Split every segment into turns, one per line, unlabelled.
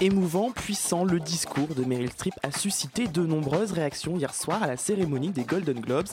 Émouvant, puissant, le discours de Meryl Streep a suscité de nombreuses réactions hier soir à la cérémonie des Golden Globes.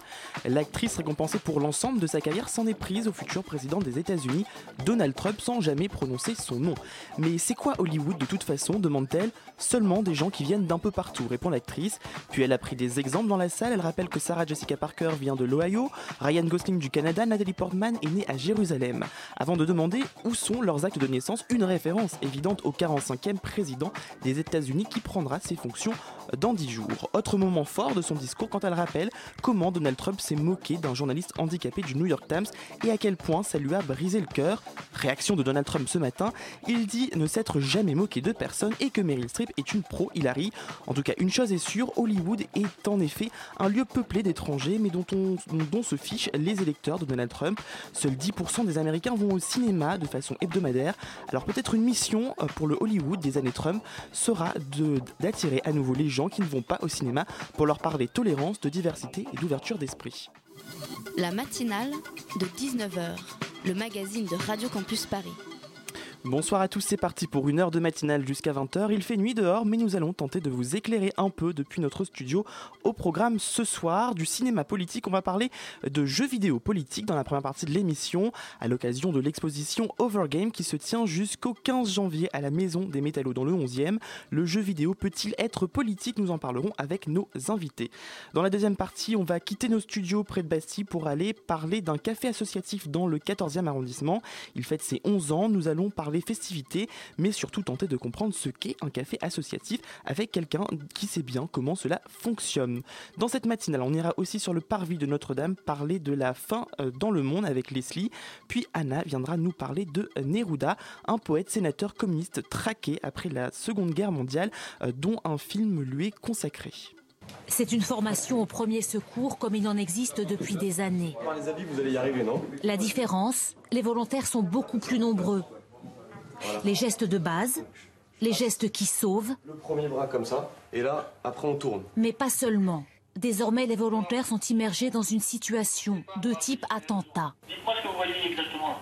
L'actrice récompensée pour l'ensemble de sa carrière s'en est prise au futur président des États-Unis, Donald Trump, sans jamais prononcer son nom. Mais c'est quoi Hollywood de toute façon demande-t-elle. Seulement des gens qui viennent d'un peu partout, répond l'actrice. Puis elle a pris des exemples dans la salle. Elle rappelle que Sarah Jessica Parker vient de l'Ohio, Ryan Gosling du Canada, Nathalie Portman est née à Jérusalem. Avant de demander où sont leurs actes de naissance, une référence évidente au 45e président des États-Unis qui prendra ses fonctions dans 10 jours. Autre moment fort de son discours quand elle rappelle comment Donald Trump s'est moqué d'un journaliste handicapé du New York Times et à quel point ça lui a brisé le cœur. Réaction de Donald Trump ce matin, il dit ne s'être jamais moqué de personne et que Meryl Streep est une pro Hillary. En tout cas, une chose est sûre, Hollywood est en effet un lieu peuplé d'étrangers mais dont, on, dont se fichent les électeurs de Donald Trump. Seuls 10% des Américains vont au cinéma de façon hebdomadaire. Alors peut-être une mission euh, pour le Hollywood des années Trump sera d'attirer à nouveau les gens qui ne vont pas au cinéma pour leur parler tolérance, de diversité et d'ouverture d'esprit.
La matinale de 19h, le magazine de Radio Campus Paris.
Bonsoir à tous, c'est parti pour une heure de matinale jusqu'à 20h. Il fait nuit dehors, mais nous allons tenter de vous éclairer un peu depuis notre studio au programme ce soir du cinéma politique. On va parler de jeux vidéo politiques dans la première partie de l'émission à l'occasion de l'exposition Overgame qui se tient jusqu'au 15 janvier à la Maison des Métallos dans le 11e. Le jeu vidéo peut-il être politique? Nous en parlerons avec nos invités. Dans la deuxième partie, on va quitter nos studios près de Bastille pour aller parler d'un café associatif dans le 14e arrondissement. Il fête ses 11 ans, nous allons parler festivités, mais surtout tenter de comprendre ce qu'est un café associatif avec quelqu'un qui sait bien comment cela fonctionne. Dans cette matinale, on ira aussi sur le parvis de Notre-Dame parler de la faim euh, dans le monde avec Leslie, puis Anna viendra nous parler de Neruda, un poète sénateur communiste traqué après la Seconde Guerre mondiale euh, dont un film lui est consacré.
C'est une formation au premier secours comme il en existe depuis des années.
Par les habits, vous allez y arriver, non?
La différence, les volontaires sont beaucoup plus nombreux. Les gestes de base, les gestes qui sauvent,
Le premier bras comme ça, et là, après on tourne.
mais pas seulement. Désormais, les volontaires sont immergés dans une situation de type attentat.
Dites-moi ce que vous voyez exactement.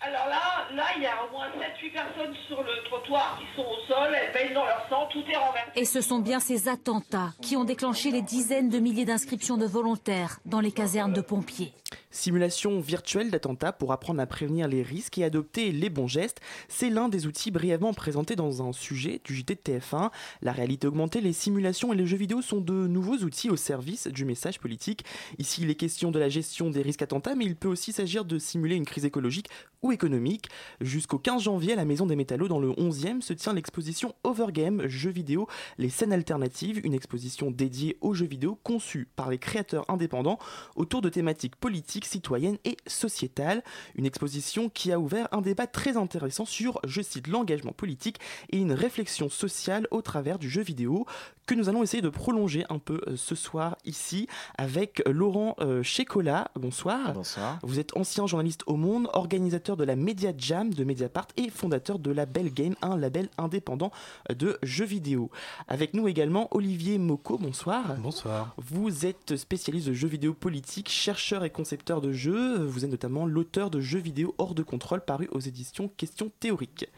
Alors là, là, il y a au moins 7-8 personnes sur le trottoir qui sont au sol, elles baignent dans leur sang, tout est renversé.
Et ce sont bien ces attentats qui ont déclenché les dizaines de milliers d'inscriptions de volontaires dans les casernes de pompiers.
Simulation virtuelle d'attentats pour apprendre à prévenir les risques et adopter les bons gestes, c'est l'un des outils brièvement présentés dans un sujet du JT de TF1. La réalité augmentée, les simulations et les jeux vidéo sont de nouveaux outils au service du message politique. Ici, il est question de la gestion des risques attentats, mais il peut aussi s'agir de simuler une crise écologique ou économique. Jusqu'au 15 janvier, à la Maison des Métallos, dans le 11e, se tient l'exposition Overgame Jeux vidéo, les scènes alternatives, une exposition dédiée aux jeux vidéo conçue par les créateurs indépendants autour de thématiques politiques, citoyennes et sociétales. Une exposition qui a ouvert un débat très intéressant sur, je cite, l'engagement politique et une réflexion sociale au travers du jeu vidéo que nous allons essayer de prolonger un peu euh, ce soir ici avec Laurent euh, Checola. Bonsoir.
Bonsoir.
Vous êtes ancien journaliste au Monde, organisateur de la Media Jam de Mediapart et fondateur de Label Game, un label indépendant de jeux vidéo. Avec nous également Olivier Moko, bonsoir.
Bonsoir.
Vous êtes spécialiste de jeux vidéo politiques, chercheur et concepteur de jeux. Vous êtes notamment l'auteur de jeux vidéo hors de contrôle paru aux éditions Questions théoriques.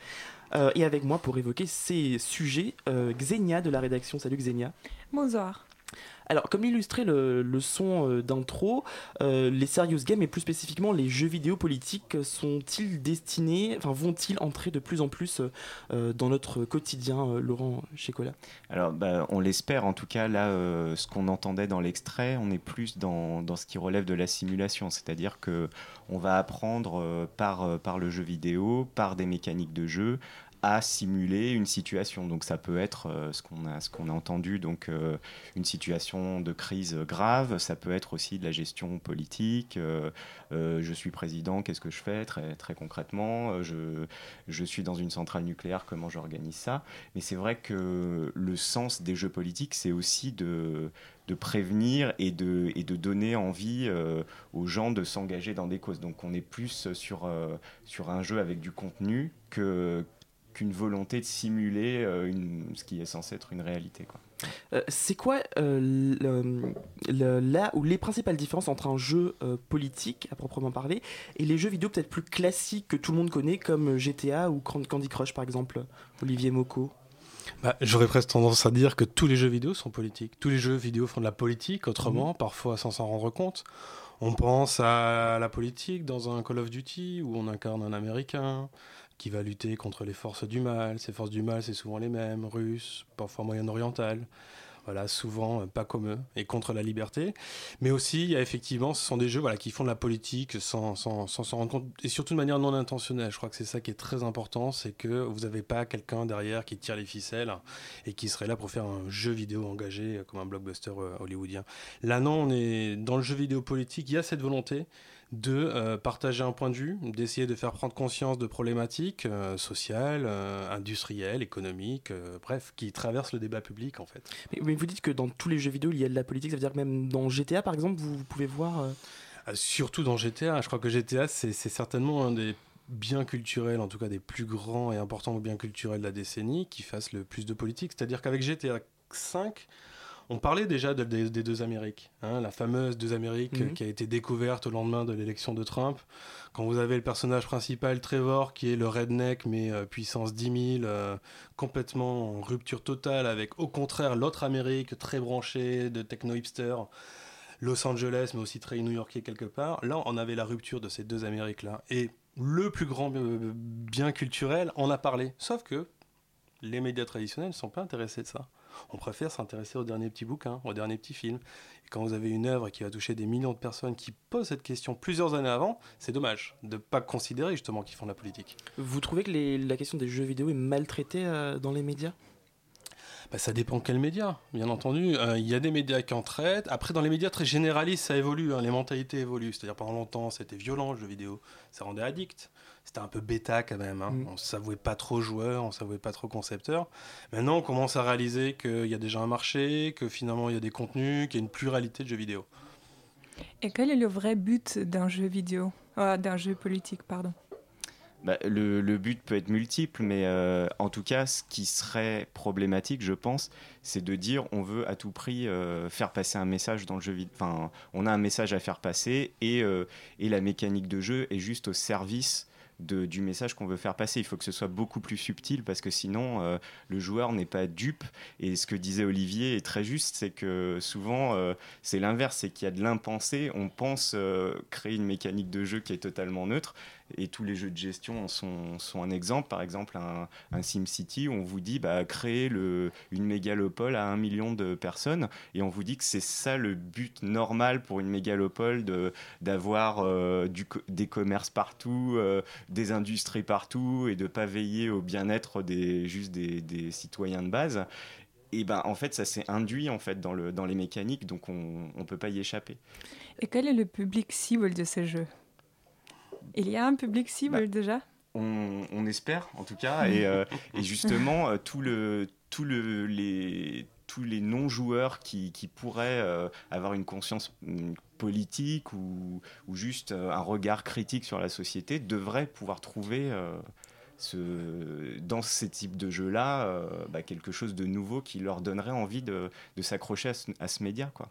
Euh, et avec moi pour évoquer ces sujets, euh, Xenia de la rédaction. Salut Xenia.
Bonsoir.
Alors, comme l'illustrait le, son euh, d'intro, euh, les serious games et plus spécifiquement les jeux vidéo politiques sont-ils destinés, vont-ils entrer de plus en plus euh, dans notre quotidien, Laurent Checola
Alors, bah, on l'espère. En tout cas, là, ce qu'on entendait dans l'extrait, on est plus dans, ce qui relève de la simulation. C'est-à-dire que on va apprendre par, par le jeu vidéo, par des mécaniques de jeu, à simuler une situation. Donc ça peut être euh, ce qu'on a, a entendu, donc euh, une situation de crise grave. Ça peut être aussi de la gestion politique. Euh, je suis président, qu'est-ce que je fais très, très concrètement je, je suis dans une centrale nucléaire, comment j'organise ça? Mais c'est vrai que le sens des jeux politiques, c'est aussi de de prévenir et de, et de donner envie aux gens de s'engager dans des causes. Donc on est plus sur, sur un jeu avec du contenu que, qu'une volonté de simuler euh, une, ce qui est censé être une réalité. Quoi.
Euh, c'est quoi euh, le, là où les principales différences entre un jeu politique à proprement parler et les jeux vidéo peut-être plus classiques que tout le monde connaît comme GTA ou Candy Crush par exemple Olivier Moko
bah, J'aurais presque tendance à dire que tous les jeux vidéo sont politiques. Tous les jeux vidéo font de la politique autrement, mhm. parfois sans s'en rendre compte. On pense à la politique dans un Call of Duty où on incarne un Américain qui va lutter contre les forces du mal. Ces forces du mal, c'est souvent les mêmes, russes, parfois moyen-orientales. Voilà, souvent euh, pas comme eux, et contre la liberté. Mais aussi, il y a effectivement, ce sont des jeux voilà, qui font de la politique sans s'en sans, rendre compte, et surtout de manière non intentionnelle. Je crois que c'est ça qui est très important, c'est que vous n'avez pas quelqu'un derrière qui tire les ficelles et qui serait là pour faire un jeu vidéo engagé euh, comme un blockbuster euh, hollywoodien. Là, non, on est dans le jeu vidéo politique, il y a cette volonté de euh, partager un point de vue, d'essayer de faire prendre conscience de problématiques euh, sociales, euh, industrielles, économiques, bref, qui traversent le débat public en fait.
Mais, vous dites que dans tous les jeux vidéo il y a de la politique, ça veut dire que même dans GTA par exemple, vous, pouvez voir...
Surtout dans GTA, je crois que GTA c'est certainement un des biens culturels, en tout cas des plus grands et importants biens culturels de la décennie, qui fassent le plus de politique. C'est-à-dire qu'avec GTA 5, on parlait déjà des deux Amériques, hein, la fameuse deux Amériques mhm. qui a été découverte au lendemain de l'élection de Trump. Quand vous avez le personnage principal, Trevor, qui est le redneck, mais euh, puissance 10 000, euh, complètement en rupture totale, avec au contraire l'autre Amérique très branchée de techno-hipster. Los Angeles, mais aussi très new-yorkais quelque part. Là, on avait la rupture de ces deux Amériques-là. Et le plus grand euh, bien culturel en a parlé. Sauf que les médias traditionnels ne sont pas intéressés de ça on préfère s'intéresser au dernier petit bouquin, au dernier petit film. Et quand vous avez une œuvre qui va toucher des millions de personnes qui posent cette question plusieurs années avant, c'est dommage de ne pas considérer justement qu'ils font de la politique.
Vous trouvez que la question des jeux vidéo est maltraitée euh, dans les médias?
Bah, ça dépend quels médias, bien entendu. Euh, il y a des médias qui en traitent. Après, dans les médias très généralistes, ça évolue, hein. les mentalités évoluent. C'est-à-dire, pendant longtemps, c'était violent le jeu vidéo, ça rendait addict c'était un peu bêta quand même. Hein. Mm. On ne s'avouait pas trop joueur, on ne s'avouait pas trop concepteur. Maintenant, on commence à réaliser qu'il y a déjà un marché, que finalement il y a des contenus, qu'il y a une pluralité de jeux vidéo.
Et quel est le vrai but d'un jeu vidéo ah, D'un jeu politique, pardon?
Bah, le, but peut être multiple, mais euh, en tout cas, ce qui serait problématique, je pense, c'est de dire on veut à tout prix euh, faire passer un message dans le jeu vidéo. Enfin, on a un message à faire passer et, euh, et la mécanique de jeu est juste au service du message qu'on veut faire passer. Il faut que ce soit beaucoup plus subtil parce que sinon le joueur n'est pas dupe. Et ce que disait Olivier est très juste, c'est que souvent c'est l'inverse, c'est qu'il y a de l'impensé. On pense créer une mécanique de jeu qui est totalement neutre, et tous les jeux de gestion sont, sont un exemple. Par exemple, un, un SimCity où on vous dit bah, créer une mégalopole à un million de personnes et on vous dit que c'est ça le but normal pour une mégalopole d'avoir euh, des commerces partout, euh, des industries partout et de pas veiller au bien-être des, juste des, citoyens de base et ben en fait ça s'est induit en fait dans les mécaniques donc on ne peut pas y échapper.
Et quel est le public cible de ces jeux? Il y a un public cible bah, déjà?
on, espère en tout cas. Et, euh, justement, euh, tout le, tout le, les, tous les non-joueurs qui, qui, pourraient euh, avoir une conscience politique ou, ou, juste un regard critique sur la société devraient pouvoir trouver ce, dans ces types de jeux-là bah, quelque chose de nouveau qui leur donnerait envie de, de s'accrocher à ce, à ce média. Quoi.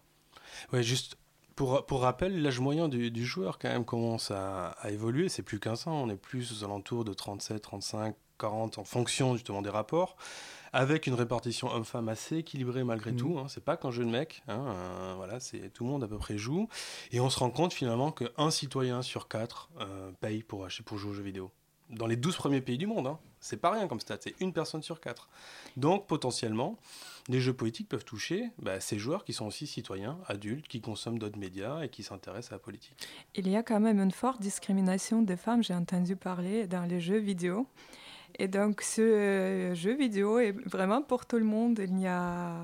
Ouais, juste pour, pour rappel, l'âge moyen du, du, joueur quand même commence à, à évoluer. C'est plus qu'un ans. On est plus aux alentours de 37, 35, 40 en fonction justement des rapports, avec une répartition homme-femme assez équilibrée malgré mmh. tout. Hein. C'est pas qu'un jeu de mec. Hein. Euh, voilà, c'est tout le monde à peu près joue. Et on se rend compte finalement qu'un citoyen sur quatre euh, paye pour, pour jouer aux jeux vidéo dans les 12 premiers pays du monde. Hein. C'est pas rien comme stat, c'est une personne sur quatre. Donc potentiellement, les jeux politiques peuvent toucher bah, ces joueurs qui sont aussi citoyens, adultes, qui consomment d'autres médias et qui s'intéressent à la politique.
Il y a quand même une forte discrimination des femmes, j'ai entendu parler, dans les jeux vidéo. Et donc, ce jeu vidéo est vraiment pour tout le monde. Il n'y a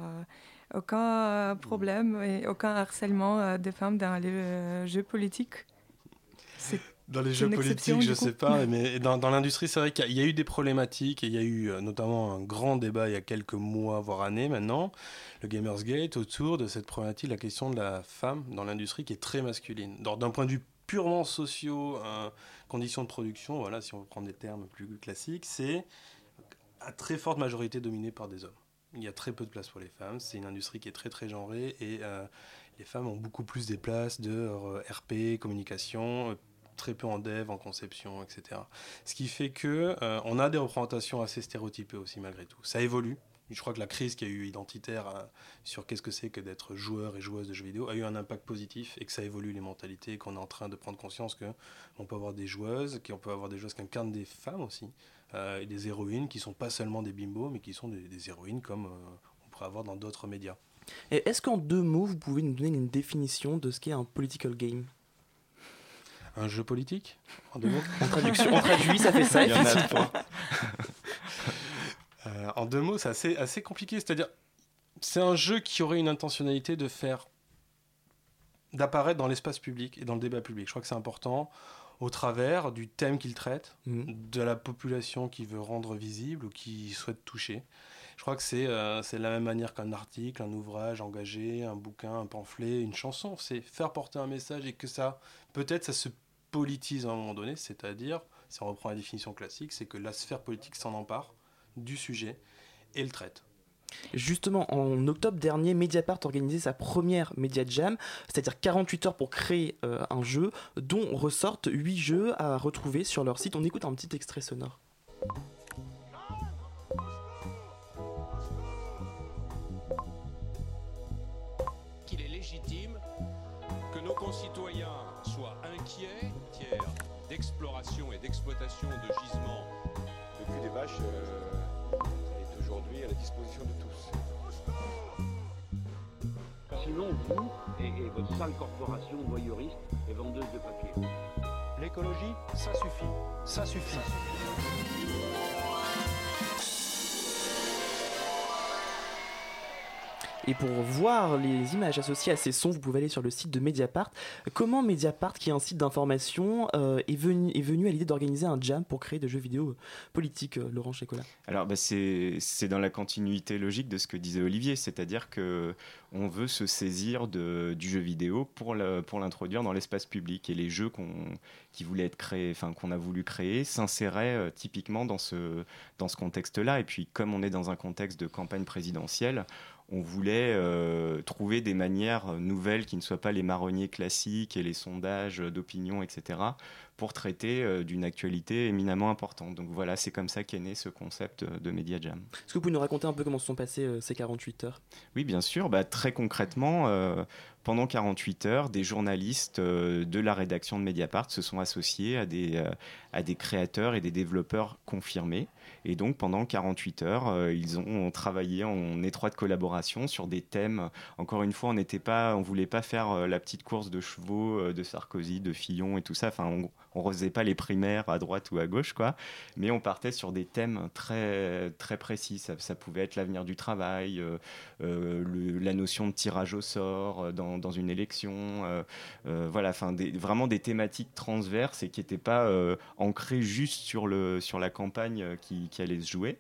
aucun problème et aucun harcèlement des femmes dans les jeux politiques. C'est
dans les jeux politiques, je ne sais pas, mais dans, dans l'industrie, c'est vrai qu'il y a eu des problématiques et il y a eu euh, notamment un grand débat il y a quelques mois, voire années maintenant, le Gamersgate, autour de cette problématique, la question de la femme dans l'industrie qui est très masculine. D'un point de vue purement socio, euh, conditions de production, voilà, si on prend des termes plus classiques, c'est à très forte majorité dominé par des hommes. Il y a très peu de place pour les femmes. C'est une industrie qui est très très genrée et euh, les femmes ont beaucoup plus des places de RP, communication, très peu en dev, en conception, etc. Ce qui fait que euh, on a des représentations assez stéréotypées aussi malgré tout. Ça évolue. Je crois que la crise qui a eu identitaire euh, sur qu'est-ce que c'est que d'être joueur et joueuse de jeux vidéo a eu un impact positif et que ça évolue les mentalités, qu'on est en train de prendre conscience que on peut avoir des joueuses, qu'on peut avoir des joueuses qui incarnent des femmes aussi, euh, et des héroïnes qui sont pas seulement des bimbos, mais qui sont des, des héroïnes comme on pourrait avoir dans d'autres médias.
Et est-ce qu'en deux mots, vous pouvez nous donner une définition de ce qu'est un political game?
Un jeu politique
En deux mots En traduction, on traduit, ça fait ça. Il y en a
euh, en deux mots, c'est assez, assez compliqué. C'est-à-dire, c'est un jeu qui aurait une intentionnalité de faire d'apparaître dans l'espace public et dans le débat public. Je crois que c'est important au travers du thème qu'il traite, mmh. de la population qui veut rendre visible ou qui souhaite toucher. Je crois que c'est euh, de la même manière qu'un article, un ouvrage engagé, un bouquin, un pamphlet, une chanson. C'est faire porter un message et que ça, peut-être, ça se politise à un moment donné, c'est-à-dire, si on reprend la définition classique, c'est que la sphère politique s'en empare du sujet et le traite.
Justement, en octobre dernier, Mediapart organisait sa première Media Jam, c'est-à-dire 48 heures pour créer euh, un jeu, dont ressortent 8 jeux à retrouver sur leur site. On écoute un petit extrait sonore.
De gisements.
Le cul des vaches euh, est aujourd'hui à la disposition de tous.
Sinon, vous et, votre sale corporation voyeuriste et vendeuse de papier.
L'écologie, ça suffit. Ça suffit. Ça suffit.
Et pour voir les images associées à ces sons, vous pouvez aller sur le site de Mediapart. Comment Mediapart, qui est un site d'information, euh, est, venu, à l'idée d'organiser un jam pour créer des jeux vidéo politiques, euh, Laurent Checola
Alors, bah, c'est dans la continuité logique de ce que disait Olivier, c'est-à-dire que on veut se saisir du jeu vidéo pour l'introduire dans l'espace public. Et les jeux qu'on qui voulaient être créés, enfin qu'on a voulu créer, s'inséraient euh, typiquement dans ce contexte-là. Et puis, comme on est dans un contexte de campagne présidentielle, on voulait euh, trouver des manières nouvelles qui ne soient pas les marronniers classiques et les sondages d'opinion, etc., pour traiter euh, d'une actualité éminemment importante. Donc voilà, c'est comme ça qu'est né ce concept de Media Jam.
Est-ce que vous pouvez nous raconter un peu comment se sont passées euh, ces 48 heures?
Oui, bien sûr. Bah, très concrètement, pendant 48 heures, des journalistes de la rédaction de Mediapart se sont associés à des, à des créateurs et des développeurs confirmés et donc pendant 48 heures, euh, ils ont travaillé en étroite collaboration sur des thèmes. Encore une fois, on n'était on voulait pas faire euh, la petite course de chevaux euh, de Sarkozy, de Fillon et tout ça. On faisait pas les primaires à droite ou à gauche, quoi. Mais on partait sur des thèmes très très précis. Ça, pouvait être l'avenir du travail, la notion de tirage au sort dans, dans une élection. voilà, enfin, vraiment des thématiques transverses et qui n'étaient pas ancrées juste sur le sur la campagne qui, allait se jouer.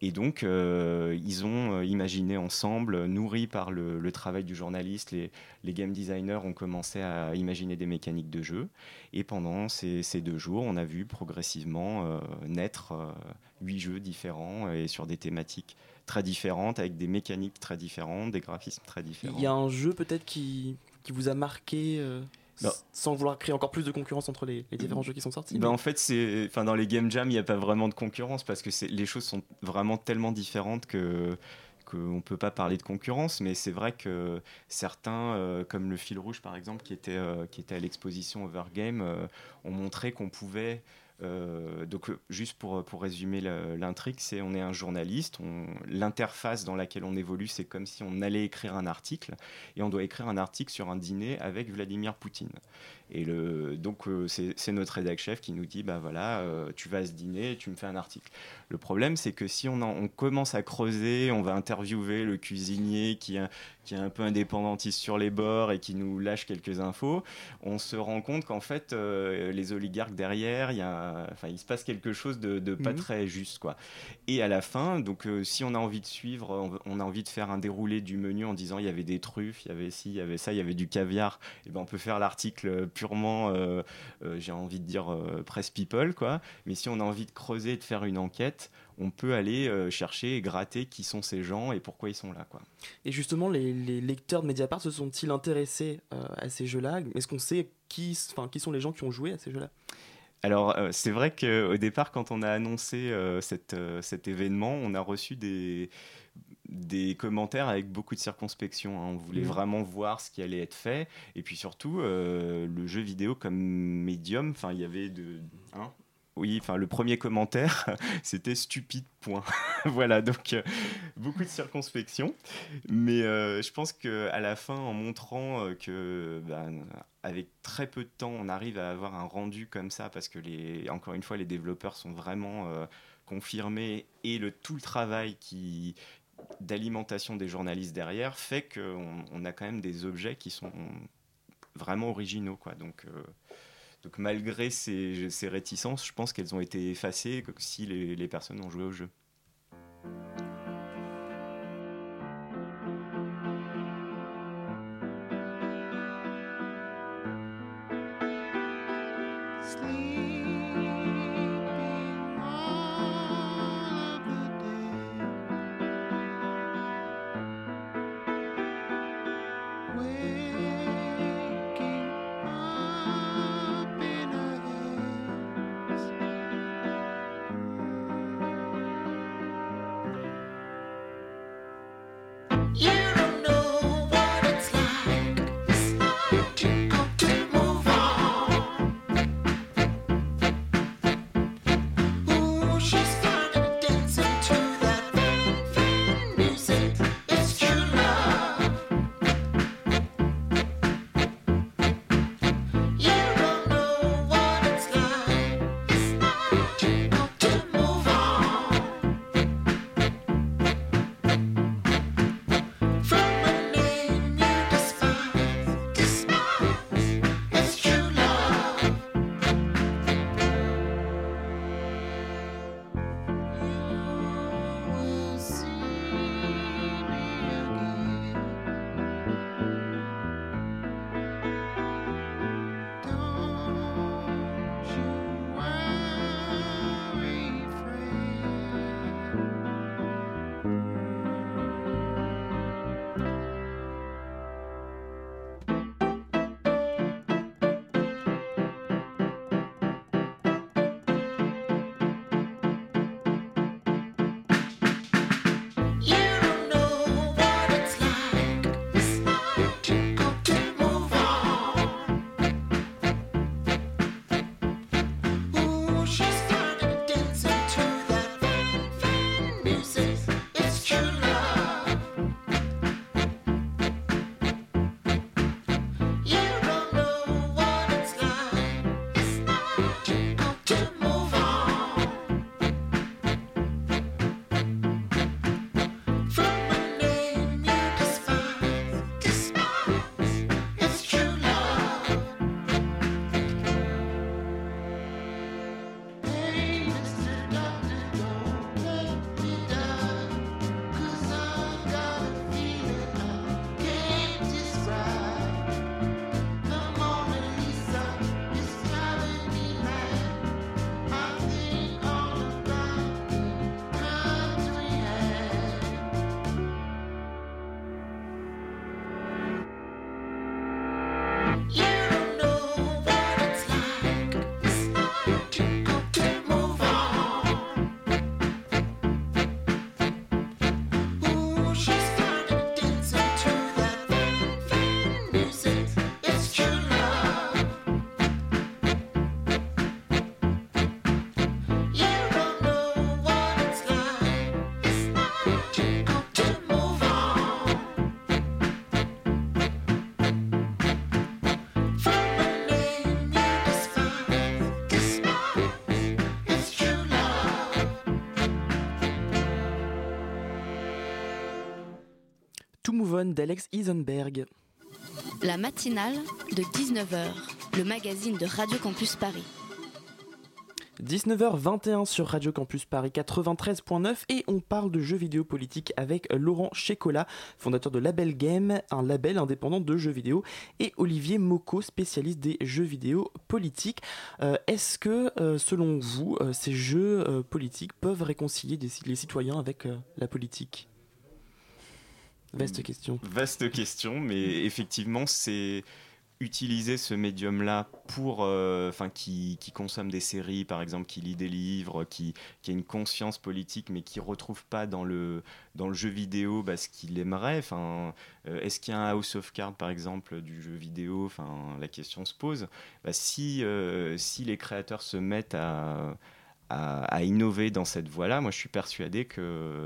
Et donc, euh, ils ont euh, imaginé ensemble, nourris par le, travail du journaliste, les, les, game designers ont commencé à imaginer des mécaniques de jeu. Et pendant ces, deux jours, on a vu progressivement euh, naître huit jeux différents et sur des thématiques très différentes, avec des mécaniques très différentes, des graphismes très différents.
Il y a un jeu peut-être qui, qui vous a marqué bah. sans vouloir créer encore plus de concurrence entre les, différents jeux qui sont sortis.
Bah, en fait, c'est, enfin, dans les game jam, il n'y a pas vraiment de concurrence parce que les choses sont vraiment tellement différentes que qu'on ne peut pas parler de concurrence, mais c'est vrai que certains, euh, comme le fil rouge par exemple, qui était, euh, qui était à l'exposition Overgame, euh, ont montré qu'on pouvait Euh, donc euh, juste pour, pour résumer l'intrigue, c'est on est un journaliste, l'interface dans laquelle on évolue, c'est comme si on allait écrire un article, et on doit écrire un article sur un dîner avec Vladimir Poutine. Et le, donc euh, c'est notre rédac chef qui nous dit, bah voilà, tu vas à ce dîner, et tu me fais un article. Le problème, c'est que si on, on commence à creuser, on va interviewer le cuisinier qui qui est un peu indépendantiste sur les bords et qui nous lâche quelques infos, on se rend compte qu'en fait, euh, les oligarques derrière, il, y a, enfin, il se passe quelque chose de, de pas
Mhm.
très juste. Quoi. Et à la fin, donc, euh, si on a envie de suivre, on, a envie de faire un déroulé du menu en disant il y avait des truffes, il y avait ci, il y avait ça, il y avait du caviar, et ben on peut faire l'article purement, euh, j'ai envie de dire, euh, press people. Quoi. Mais si on a envie de creuser et de faire une enquête, on peut aller euh, chercher et gratter qui sont ces gens et pourquoi ils sont là. Quoi.
Et justement, les, les lecteurs de Mediapart se sont-ils intéressés euh, à ces jeux-là? Est-ce qu'on sait qui, qui sont les gens qui ont joué à ces jeux-là?
Alors, euh, c'est vrai qu'au départ, quand on a annoncé euh, cette, euh, cet événement, on a reçu des, des commentaires avec beaucoup de circonspection. hein. On voulait
Mhm.
vraiment voir ce qui allait être fait. Et puis surtout, le jeu vidéo comme médium, enfin, il y avait de. hein, oui, enfin, le premier commentaire, c'était stupide, point. voilà, donc euh, beaucoup de circonspection. Mais euh, je pense qu'à la fin, en montrant euh, que, ben, avec très peu de temps, on arrive à avoir un rendu comme ça, parce que, les, encore une fois, les développeurs sont vraiment confirmés et le, tout le travail qui d'alimentation des journalistes derrière fait qu'on on a quand même des objets qui sont vraiment originaux. Quoi. Donc, donc malgré ces, réticences, je pense qu'elles ont été effacées si les, personnes ont joué au jeu.
D'Alex Isenberg.
La matinale de 19h, le magazine de Radio Campus Paris.
19h21 sur Radio Campus Paris 93.9 et on parle de jeux vidéo politiques avec Laurent Checola, fondateur de Label Game, un label indépendant de jeux vidéo, et Olivier Moko, spécialiste des jeux vidéo politiques. Euh, Est-ce que, euh, selon vous, euh, ces jeux politiques peuvent réconcilier des- les citoyens avec la politique? Vaste question.
Vaste question, mais effectivement, c'est utiliser ce médium-là pour, euh, enfin, qui, qui consomme des séries, par exemple, qui lit des livres, qui, qui a une conscience politique, mais qui retrouve pas dans le dans le jeu vidéo bah, ce qu'il aimerait. Enfin, euh, est-ce qu'il y a un House of Cards, par exemple, du jeu vidéo? Enfin, la question se pose. Bah, si euh, si les créateurs se mettent à à, à innover dans cette voie-là, moi je suis persuadé qu'il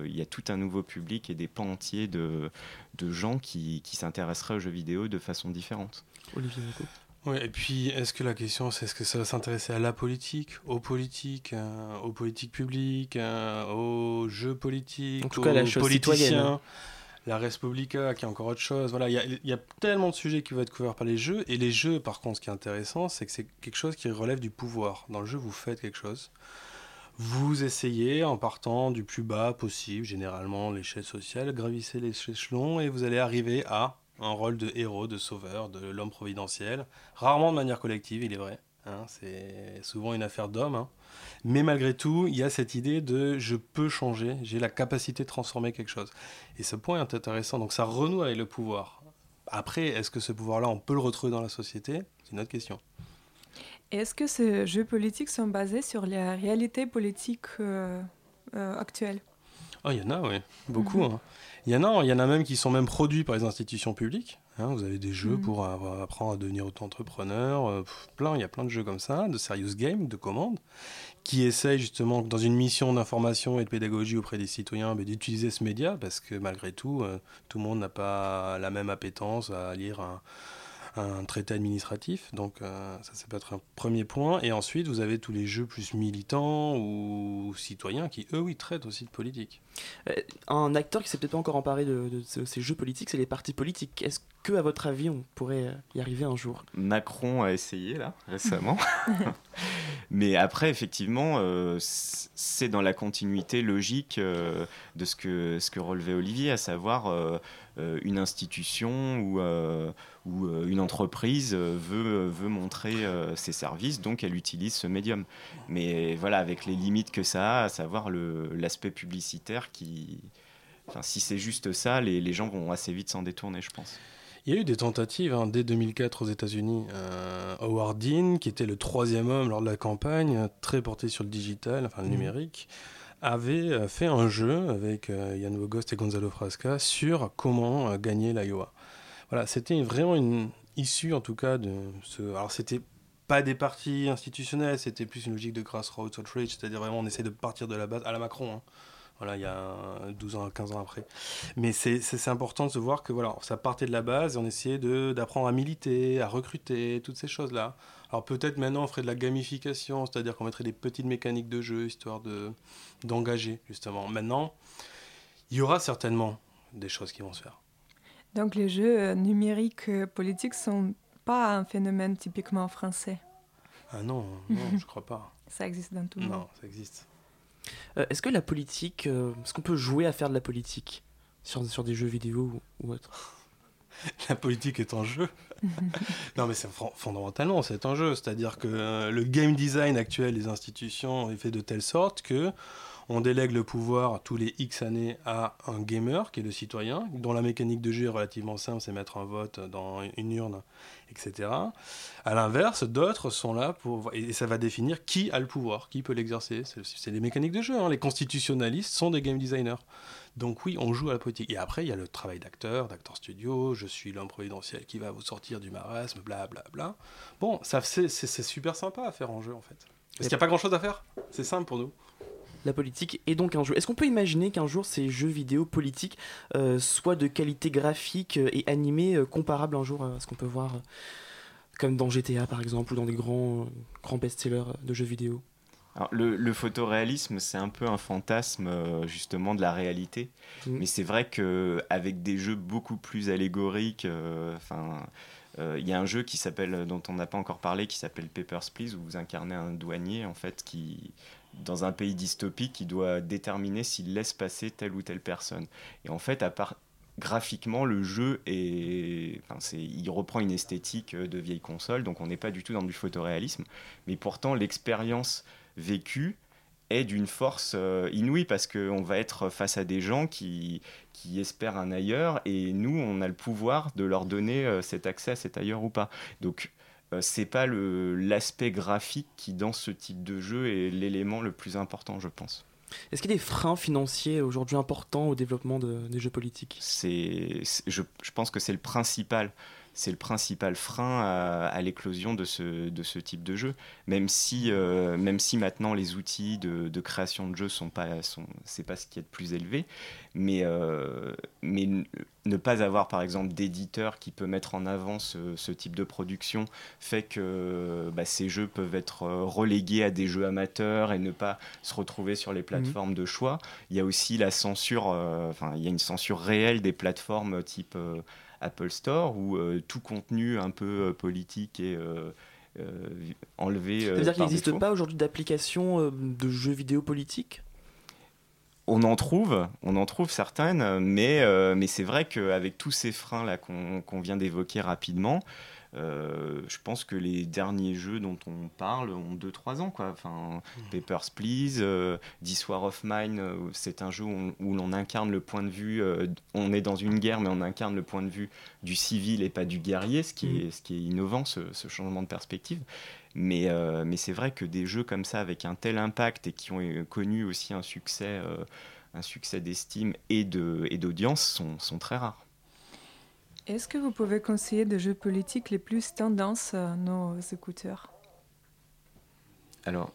y a tout un nouveau public et des pans entiers de, de gens qui, qui s'intéresseraient aux jeux vidéo de façon différente.
Olivier.
Ouais, et puis, est-ce que la question, c'est est-ce que ça va s'intéresser à la politique, aux politiques, euh, aux politiques publiques, euh, aux jeux politiques,
En tout cas, la
aux
chose
politiciens,
citoyenne.
la Respublica, qui est encore autre chose. Voilà, il y a, il y a tellement de sujets qui vont être couverts par les jeux. Et les jeux, par contre, ce qui est intéressant, c'est que c'est quelque chose qui relève du pouvoir. Dans le jeu, vous faites quelque chose. Vous essayez, en partant du plus bas possible, généralement l'échelle sociale, gravissez les échelons et vous allez arriver à un rôle de héros, de sauveur, de l'homme providentiel. Rarement de manière collective, il est vrai. hein, c'est souvent une affaire d'homme. hein. Mais malgré tout, il y a cette idée de je peux changer, j'ai la capacité de transformer quelque chose. Et ce point est intéressant. Donc ça renoue avec le pouvoir. Après, est-ce que ce pouvoir-là, on peut le retrouver dans la société? C'est une autre question.
Est-ce que ces jeux politiques sont basés sur la réalité politique euh, euh, actuelle?
Oh, il y en a, oui, beaucoup.
Mhm.
hein. Il y en a, il y en a même qui sont même produits par les institutions publiques. hein. vous avez des jeux
Mhm.
pour avoir- apprendre à devenir auto-entrepreneur, euh, plein, il y a plein de jeux comme ça, de serious games, de commandes, qui essayent justement, dans une mission d'information et de pédagogie auprès des citoyens, d'utiliser ce média, parce que malgré tout, euh, tout le monde n'a pas la même appétence à lire un, un traité administratif. Donc euh, ça, c'est peut-être un premier point. Et ensuite, vous avez tous les jeux plus militants ou citoyens qui, eux, oui, traitent aussi de politique.
Euh, un acteur qui s'est peut-être pas encore emparé de, de ce- ces jeux politiques, c'est les partis politiques. Est-ce que, à votre avis, on pourrait y arriver un jour?
Macron a essayé là récemment. Mais après, effectivement, euh, c'est dans la continuité logique euh, de ce que, ce que relevait Olivier, à savoir euh, euh, une institution ou, euh, ou euh, une entreprise euh, veut, veut montrer euh, ses services, donc elle utilise ce médium. Mais voilà, avec les limites que ça a, à savoir l'aspect publicitaire qui. Enfin, si c'est juste ça, les, les gens vont assez vite s'en détourner, je pense.
Il y a eu des tentatives hein, dès 2004 aux États-Unis. Euh, Howard Dean, qui était le troisième homme lors de la campagne, très porté sur le digital, enfin le
Mhm.
numérique, avait euh, fait un jeu avec euh, Yann Bogost et Gonzalo Frasca sur comment euh, gagner l'Iowa. Voilà, c'était vraiment une issue en tout cas de ce. Alors c'était pas des partis institutionnels, c'était plus une logique de grassroots outreach, c'est-à-dire vraiment on essaie de partir de la base à la Macron. hein. Voilà, il y a 12 ans, 15 ans après. Mais c'est- important de se voir que voilà, ça partait de la base et on essayait d'apprendre à militer, à recruter, toutes ces choses-là. Alors peut-être maintenant on ferait de la gamification, c'est-à-dire qu'on mettrait des petites mécaniques de jeu histoire de d'engager justement. Maintenant, il y aura certainement des choses qui vont se faire.
Donc les jeux euh, numériques euh, politiques sont pas un phénomène typiquement français.
Ah non, non, je crois pas.
Ça existe dans tout le monde.
Non, ça existe.
Euh, Est-ce que la politique, euh, est-ce qu'on peut jouer à faire de la politique sur, sur des jeux vidéo ou, ou autre
la politique est en jeu. non, mais c'est fondamentalement, c'est un jeu. C'est-à-dire que euh, le game design actuel des institutions est fait de telle sorte que on délègue le pouvoir tous les X années à un gamer, qui est le citoyen, dont la mécanique de jeu est relativement simple, c'est mettre un vote dans une urne, etc. À l'inverse, d'autres sont là pour... Et ça va définir qui a le pouvoir, qui peut l'exercer. C'est des mécaniques de jeu. hein. Les constitutionnalistes sont des game designers. Donc oui, on joue à la politique. Et après, il y a le travail d'acteur, d'acteur studio, je suis l'homme providentiel qui va vous sortir du marasme, bla bla bla. Bon, ça c'est super sympa à faire en jeu en fait. Parce qu'il n'y a pas grand chose à faire. C'est simple pour nous.
La politique est donc un jeu. Est-ce qu'on peut imaginer qu'un jour ces jeux vidéo politiques euh, soient de qualité graphique euh, et animée euh, comparable un jour à ce qu'on peut voir euh, comme dans GTA par exemple ou dans des grands, grands best-sellers de jeux vidéo?
Alors, le, le photoréalisme, c'est un peu un fantasme euh, justement de la réalité.
Mm.
Mais c'est vrai qu'avec des jeux beaucoup plus allégoriques, enfin. euh, il y a un jeu qui s'appelle, dont on n'a pas encore parlé, qui s'appelle Papers, Please, où vous incarnez un douanier en fait qui, dans un pays dystopique, qui doit déterminer s'il laisse passer telle ou telle personne. Et en fait, à part graphiquement, le jeu est, enfin, c'est, il reprend une esthétique euh, de vieille console, donc on n'est pas du tout dans du photoréalisme. Mais pourtant, l'expérience vécue est d'une force euh, inouïe parce qu'on va être face à des gens qui, qui espèrent un ailleurs et nous, on a le pouvoir de leur donner euh, cet accès à cet ailleurs ou pas. Donc, c'est pas le, l'aspect graphique qui, dans ce type de jeu, est l'élément le plus important, je pense.
Est-ce qu'il y a des freins financiers aujourd'hui importants au développement de- des jeux politiques?
C'est, c'est- je, je pense que c'est le principal, c'est le principal frein à, l'éclosion de ce, type de jeu. Même si, euh, maintenant les outils de, création de jeux sont pas, sont, pas ce qui est de plus élevé, mais, euh, ne pas avoir par exemple d'éditeur qui peut mettre en avant ce, type de production fait que bah, ces jeux peuvent être euh, relégués à des jeux amateurs et ne pas se retrouver sur les plateformes de choix. Il y a aussi la censure, enfin il y a une censure réelle des plateformes type Apple Store où euh, tout contenu un peu euh, politique est euh, enlevé.
Ça
euh,
veut dire qu'il n'existe pas aujourd'hui d'applications euh, de jeux vidéo politiques?
On en trouve, on en trouve certaines, mais, mais c'est vrai qu'avec tous ces freins là qu'on qu'on vient d'évoquer rapidement, euh, je pense que les derniers jeux dont on parle ont 2-3 ans. Quoi. Enfin, Papers, Please, euh, This War of Mine, euh, c'est un jeu où, on- où l'on incarne le point de vue, euh, on est dans une guerre, mais on incarne le point de vue du civil et pas du guerrier, ce qui, est, ce qui est innovant, ce, ce changement de perspective. Mais, mais c'est vrai que des jeux comme ça, avec un tel impact et qui ont connu aussi un succès, un succès d'estime et de- et d'audience, sont, sont très rares.
Est-ce que vous pouvez conseiller des jeux politiques les plus tendances à nos écouteurs?
Alors,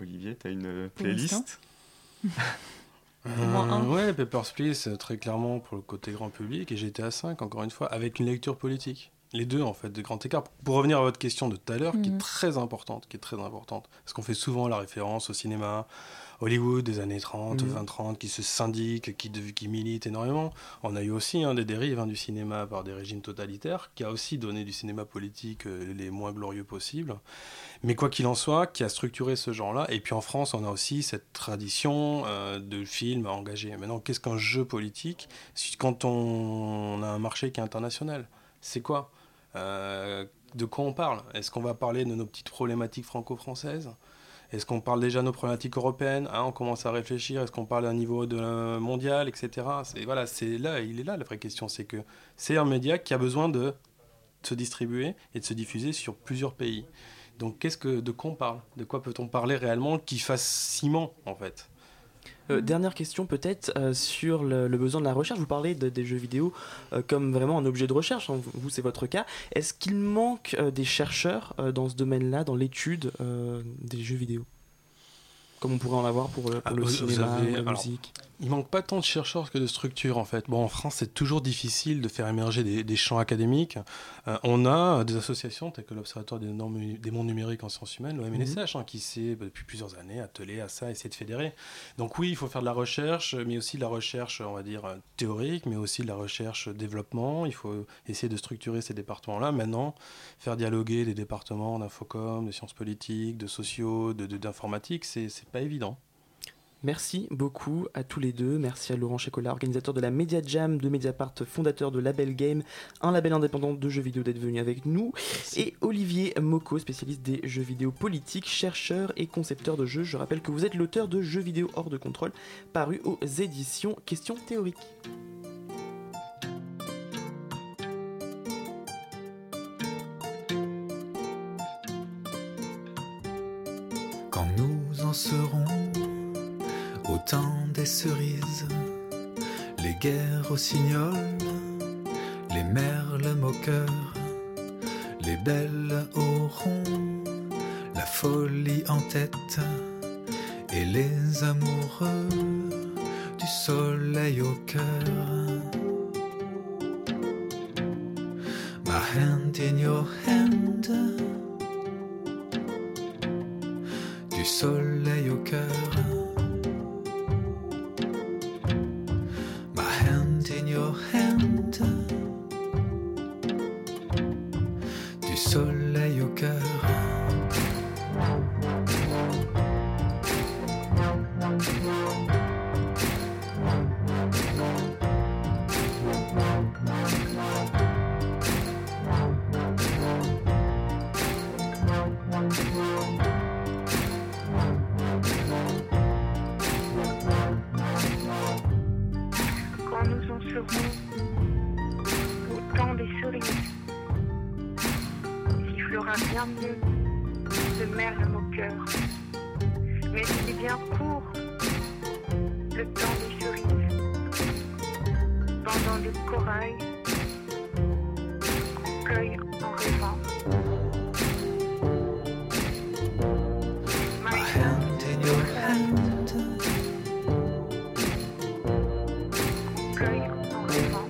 Olivier, tu as une
Pour
playlist?
Euh,
Moins un.
ouais, Papers, Please, euh, très clairement pour le côté grand public, et GTA 5, encore une fois, avec une lecture politique. Les deux, en fait, de grand écart. Pour revenir à votre question de tout à l'heure, qui est
Mhm.
très importante, qui est très importante, parce qu'on fait souvent la référence au cinéma, Hollywood des années 30,
Mhm.
20-30, qui se syndiquent, qui, qui militent énormément. On a eu aussi hein, des dérives hein, du cinéma par des régimes totalitaires, qui a aussi donné du cinéma politique euh, les moins glorieux possibles. Mais quoi qu'il en soit, qui a structuré ce genre-là. Et puis en France, on a aussi cette tradition euh, de films engagés. Maintenant, qu'est-ce qu'un jeu politique quand on, on a un marché qui est international C'est quoi? De quoi on parle? Est-ce qu'on va parler de nos petites problématiques franco-françaises? Est-ce qu'on parle déjà de nos problématiques européennes? Hein, On commence à réfléchir. Est-ce qu'on parle à un niveau euh, mondial, etc. C'est voilà, c'est là, il est là la vraie question, c'est que c'est un média qui a besoin de se distribuer et de se diffuser sur plusieurs pays. Donc, qu'est-ce que de quoi on parle? De quoi peut-on parler réellement qui fasse ciment en fait?
Euh, dernière question peut-être euh, sur le, besoin de la recherche. Vous parlez de- des jeux vidéo euh, comme vraiment un objet de recherche, hein, vous c'est votre cas. Est-ce qu'il manque des chercheurs dans ce domaine-là, dans l'étude des jeux vidéo? Comme on pourrait en avoir pour le, pour
Ah,
le cinéma,
avez-
la
alors,
musique
Il manque pas tant de chercheurs que de structures en fait. Bon, en France, c'est toujours difficile de faire émerger des, des champs académiques. Euh, on a des associations telles que l'Observatoire des, normes- des mondes numériques en sciences humaines, l'OMNSH, hein, qui s'est bah, depuis plusieurs années attelé à ça, essayer de fédérer. Donc oui, il faut faire de la recherche, mais aussi de la recherche, on va dire, euh, théorique, mais aussi de la recherche développement. Il faut essayer de structurer ces départements-là. Maintenant, faire dialoguer des départements d'infocom, de sciences politiques, de sociaux, de- de- d'informatique, c'est c'est pas évident.
Merci beaucoup à tous les deux. Merci à Laurent Checola, organisateur de la Media Jam de Mediapart, fondateur de Label Game, un label indépendant de jeux vidéo d'être venu avec nous. Et Olivier Moko, spécialiste des jeux vidéo politiques, chercheur et concepteur de jeux. Je rappelle que vous êtes l'auteur de Jeux vidéo hors de contrôle, paru aux éditions Questions théoriques.
Serons au temps des cerises, les guerres signoles, les merles moqueurs, les belles auront la folie en tête et les amoureux du soleil au cœur.
My hand in your hand.
Bye.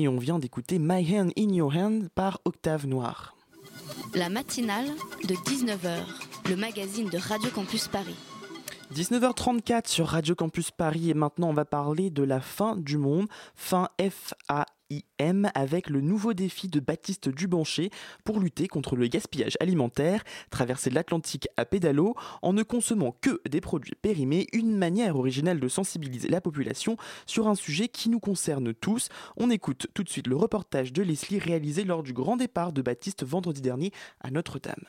Et on vient d'écouter My Hand in Your Hand par Octave Noir.
La matinale de 19h, le magazine de Radio Campus Paris.
19h34 sur Radio Campus Paris et maintenant on va parler de la fin du monde, fin F-A-I-M avec le nouveau défi de Baptiste Dubanché pour lutter contre le gaspillage alimentaire, traverser l'Atlantique à pédalo en ne consommant que des produits périmés, une manière originale de sensibiliser la population sur un sujet qui nous concerne tous. On écoute tout de suite le reportage de Leslie réalisé lors du grand départ de Baptiste vendredi dernier à Notre-Dame.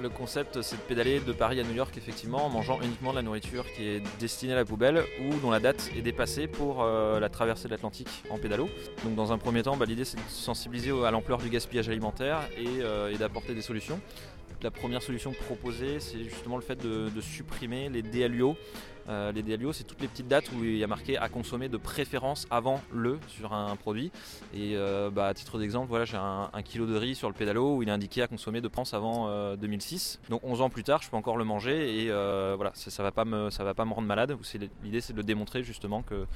Le concept, c'est de pédaler de Paris à New York, effectivement, en mangeant uniquement de la nourriture qui est destinée à la poubelle ou dont la date est dépassée pour euh, la traversée de l'Atlantique en pédalo. Donc, dans un premier temps, bah, l'idée, c'est de sensibiliser à l'ampleur du gaspillage alimentaire et, euh, et d'apporter des solutions. La première solution proposée, c'est justement le fait de, de supprimer les DLUO, Euh, les DLO, c'est toutes les petites dates où il y a marqué à consommer de préférence avant le sur un produit. Et euh, bah, à titre d'exemple, voilà, j'ai un, kilo de riz sur le pédalo où il est indiqué à consommer de préférence avant euh, 2006. Donc 11 ans plus tard, je peux encore le manger et euh, voilà, ça, ça va pas me, va pas me rendre malade. L'idée, c'est de démontrer justement que